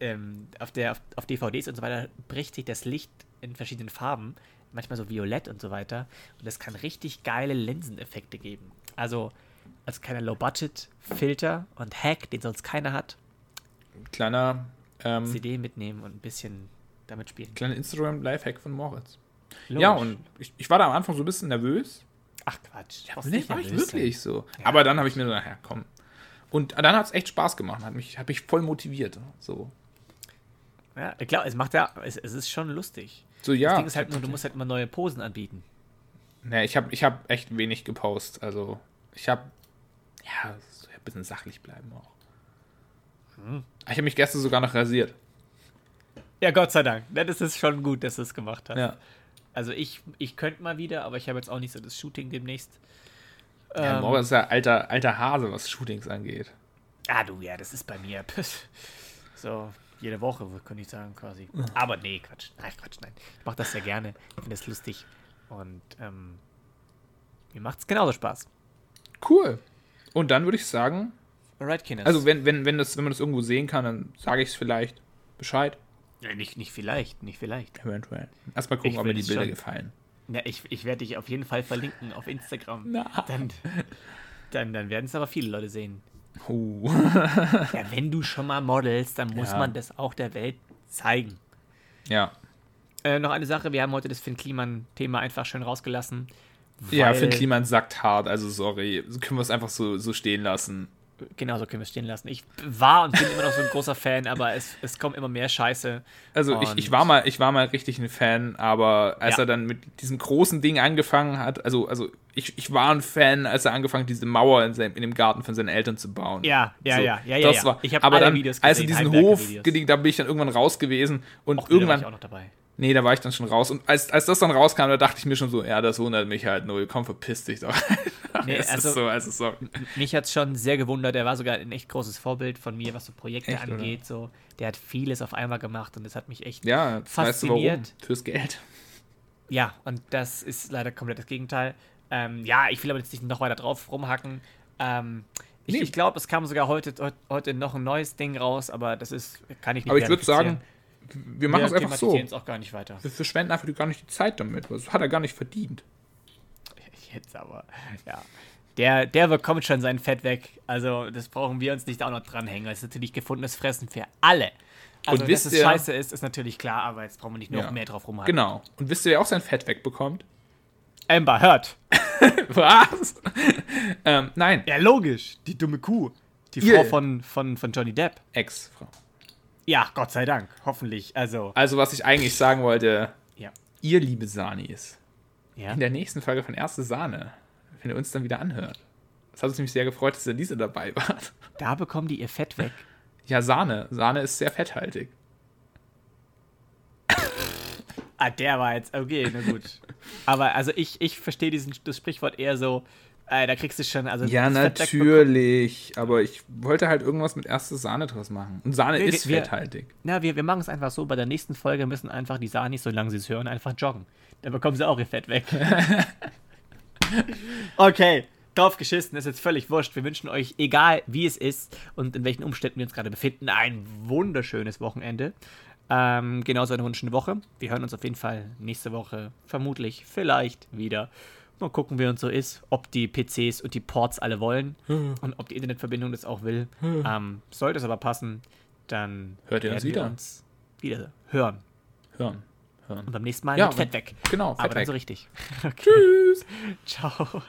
ähm, auf, der, auf, auf DVDs und so weiter bricht sich das Licht in verschiedenen Farben, manchmal so violett und so weiter. Und das kann richtig geile Linseneffekte geben. Also als kleiner Low-Budget-Filter und Hack, den sonst keiner hat, kleiner, ähm, CD mitnehmen und ein bisschen damit spielen. kleiner Instagram-Lifehack von Moritz. Logisch. Ja, und ich, ich war da am Anfang so ein bisschen nervös. Ach Quatsch. Ja, Nee, war ich wirklich so. Aber dann habe ich mir so, naja, komm. Und dann hat es echt Spaß gemacht, hat mich, hat mich voll motiviert. So, Ja, klar, es macht ja, es, es ist schon lustig. so ja. das Ding ist halt nur, du musst halt immer neue Posen anbieten. Nee, ich habe ich hab echt wenig gepostet. Also, ich habe, ja, so ein bisschen sachlich bleiben auch. Hm. Ich habe mich gestern sogar noch rasiert. Ja, Gott sei Dank. Das ist schon gut, dass du es gemacht hast. Ja. Also ich, ich könnte mal wieder, aber ich habe jetzt auch nicht so das Shooting demnächst. ja Ähm, Moritz ist ja alter, alter Hase, was Shootings angeht. Ah, du, ja, das ist bei mir. So, jede Woche, könnte ich sagen, quasi. Aber nee, Quatsch. Nein, Quatsch, nein. Ich mache das sehr gerne. Ich finde das lustig. Und ähm, mir macht es genauso Spaß. Cool. Und dann würde ich sagen, Alright, Kinders. also wenn, wenn, wenn, das, wenn man das irgendwo sehen kann, dann sage ich es vielleicht Bescheid. ja, nicht, nicht vielleicht, nicht vielleicht. Eventuell. Erstmal gucken, Ich ob mir die es Bilder schon. gefallen. Ja, ich, ich werde dich auf jeden Fall verlinken auf Instagram. Na. Dann, dann, dann werden es aber viele Leute sehen. Oh. Ja, wenn du schon mal modelst, dann muss Ja. man das auch der Welt zeigen. ja. Äh, noch eine Sache, wir haben heute das Finn Kliman-Thema einfach schön rausgelassen. Ja, Finn Kliman sagt hart, also sorry. Können wir es einfach so, so stehen lassen. Genau so können wir es stehen lassen. Ich war und bin immer noch so ein großer Fan, aber es, es kommt immer mehr Scheiße. Also ich, ich war mal, ich war mal richtig ein Fan, aber als Ja. er dann mit diesem großen Ding angefangen hat, also, also ich, ich war ein Fan, als er angefangen hat, diese Mauer in, seinem, in dem Garten von seinen Eltern zu bauen. Ja, ja, So, ja, ja, ja. das ja. War, ich habe aber alle dann, Videos als er gesehen, diesen Hof Heimwerker-Videos. gedingt, da bin ich dann irgendwann raus gewesen und nee, da war irgendwann, ich auch noch dabei. Nee, da war ich dann schon raus und als, als das dann rauskam, da dachte ich mir schon so, ja, das wundert mich halt null, komm, verpiss dich doch. Nee, es also- ist so, es ist so. Mich hat es schon sehr gewundert. Er war sogar ein echt großes Vorbild von mir, was so Projekte Echt, oder? angeht. So. Der hat vieles auf einmal gemacht und das hat mich echt. Ja, jetzt weißt du warum. Fasziniert. Fürs Geld. Ja, und das ist leider komplett das Gegenteil. Ähm, ja, ich will aber jetzt nicht noch weiter drauf rumhacken. Ähm, ich Nee. ich glaube, es kam sogar heute, heut- heute noch ein neues Ding raus, aber das ist, kann ich nicht Aber ich würde sagen. Wir machen es einfach so. es auch gar nicht weiter. Wir verschwenden einfach gar nicht die Zeit damit. Das hat er gar nicht verdient. Jetzt aber, ja. Der, der bekommt schon sein Fett weg. Also, das brauchen wir uns nicht auch noch dranhängen. Das ist natürlich gefundenes Fressen für alle. Also, Und wisst dass es ihr- scheiße ist, ist natürlich klar, aber jetzt brauchen wir nicht noch Ja. mehr drauf rumhaken. Genau. Und wisst ihr, wer auch sein Fett wegbekommt? Amber Heard. Was? ähm, nein, Ja, logisch. Die dumme Kuh. Die Frau von, von, von Johnny Depp. Ex-Frau. Ja, Gott sei Dank. Hoffentlich. Also, Also, was ich eigentlich sagen wollte, ja. ihr liebe Sanis, Ja. in der nächsten Folge von Erste Sahne, wenn ihr uns dann wieder anhört. Das hat uns nämlich sehr gefreut, dass diese dabei wart. Da bekommen die ihr Fett weg. Ja, Sahne. Sahne ist sehr fetthaltig. Ah, der war jetzt. Okay, na gut. Aber also ich, ich verstehe diesen das Sprichwort eher so, äh, da kriegst du schon. Also Ja, natürlich. Aber ich wollte halt irgendwas mit erste Sahne draus machen. Und Sahne Wir- ist wir- fetthaltig. Na, wir, wir machen es einfach so, bei der nächsten Folge müssen einfach die Sanis, solange sie es hören, einfach joggen. Dann bekommen sie auch ihr Fett weg. okay, drauf geschissen, ist jetzt völlig wurscht. Wir wünschen euch, egal wie es ist und in welchen Umständen wir uns gerade befinden, ein wunderschönes Wochenende. Ähm, genauso eine wunderschöne Woche. Wir hören uns auf jeden Fall nächste Woche, vermutlich, vielleicht wieder. Mal gucken, wie uns so ist, ob die PCs und die Ports alle wollen und ob die Internetverbindung das auch will. Ähm, sollte es aber passen, dann Hört ihr uns wieder? uns wieder hören. Hören. Hören. Und beim nächsten Mal Ja, mit Fett weg. Genau, Aber Fett dann weg. so richtig. Okay. Tschüss. Ciao.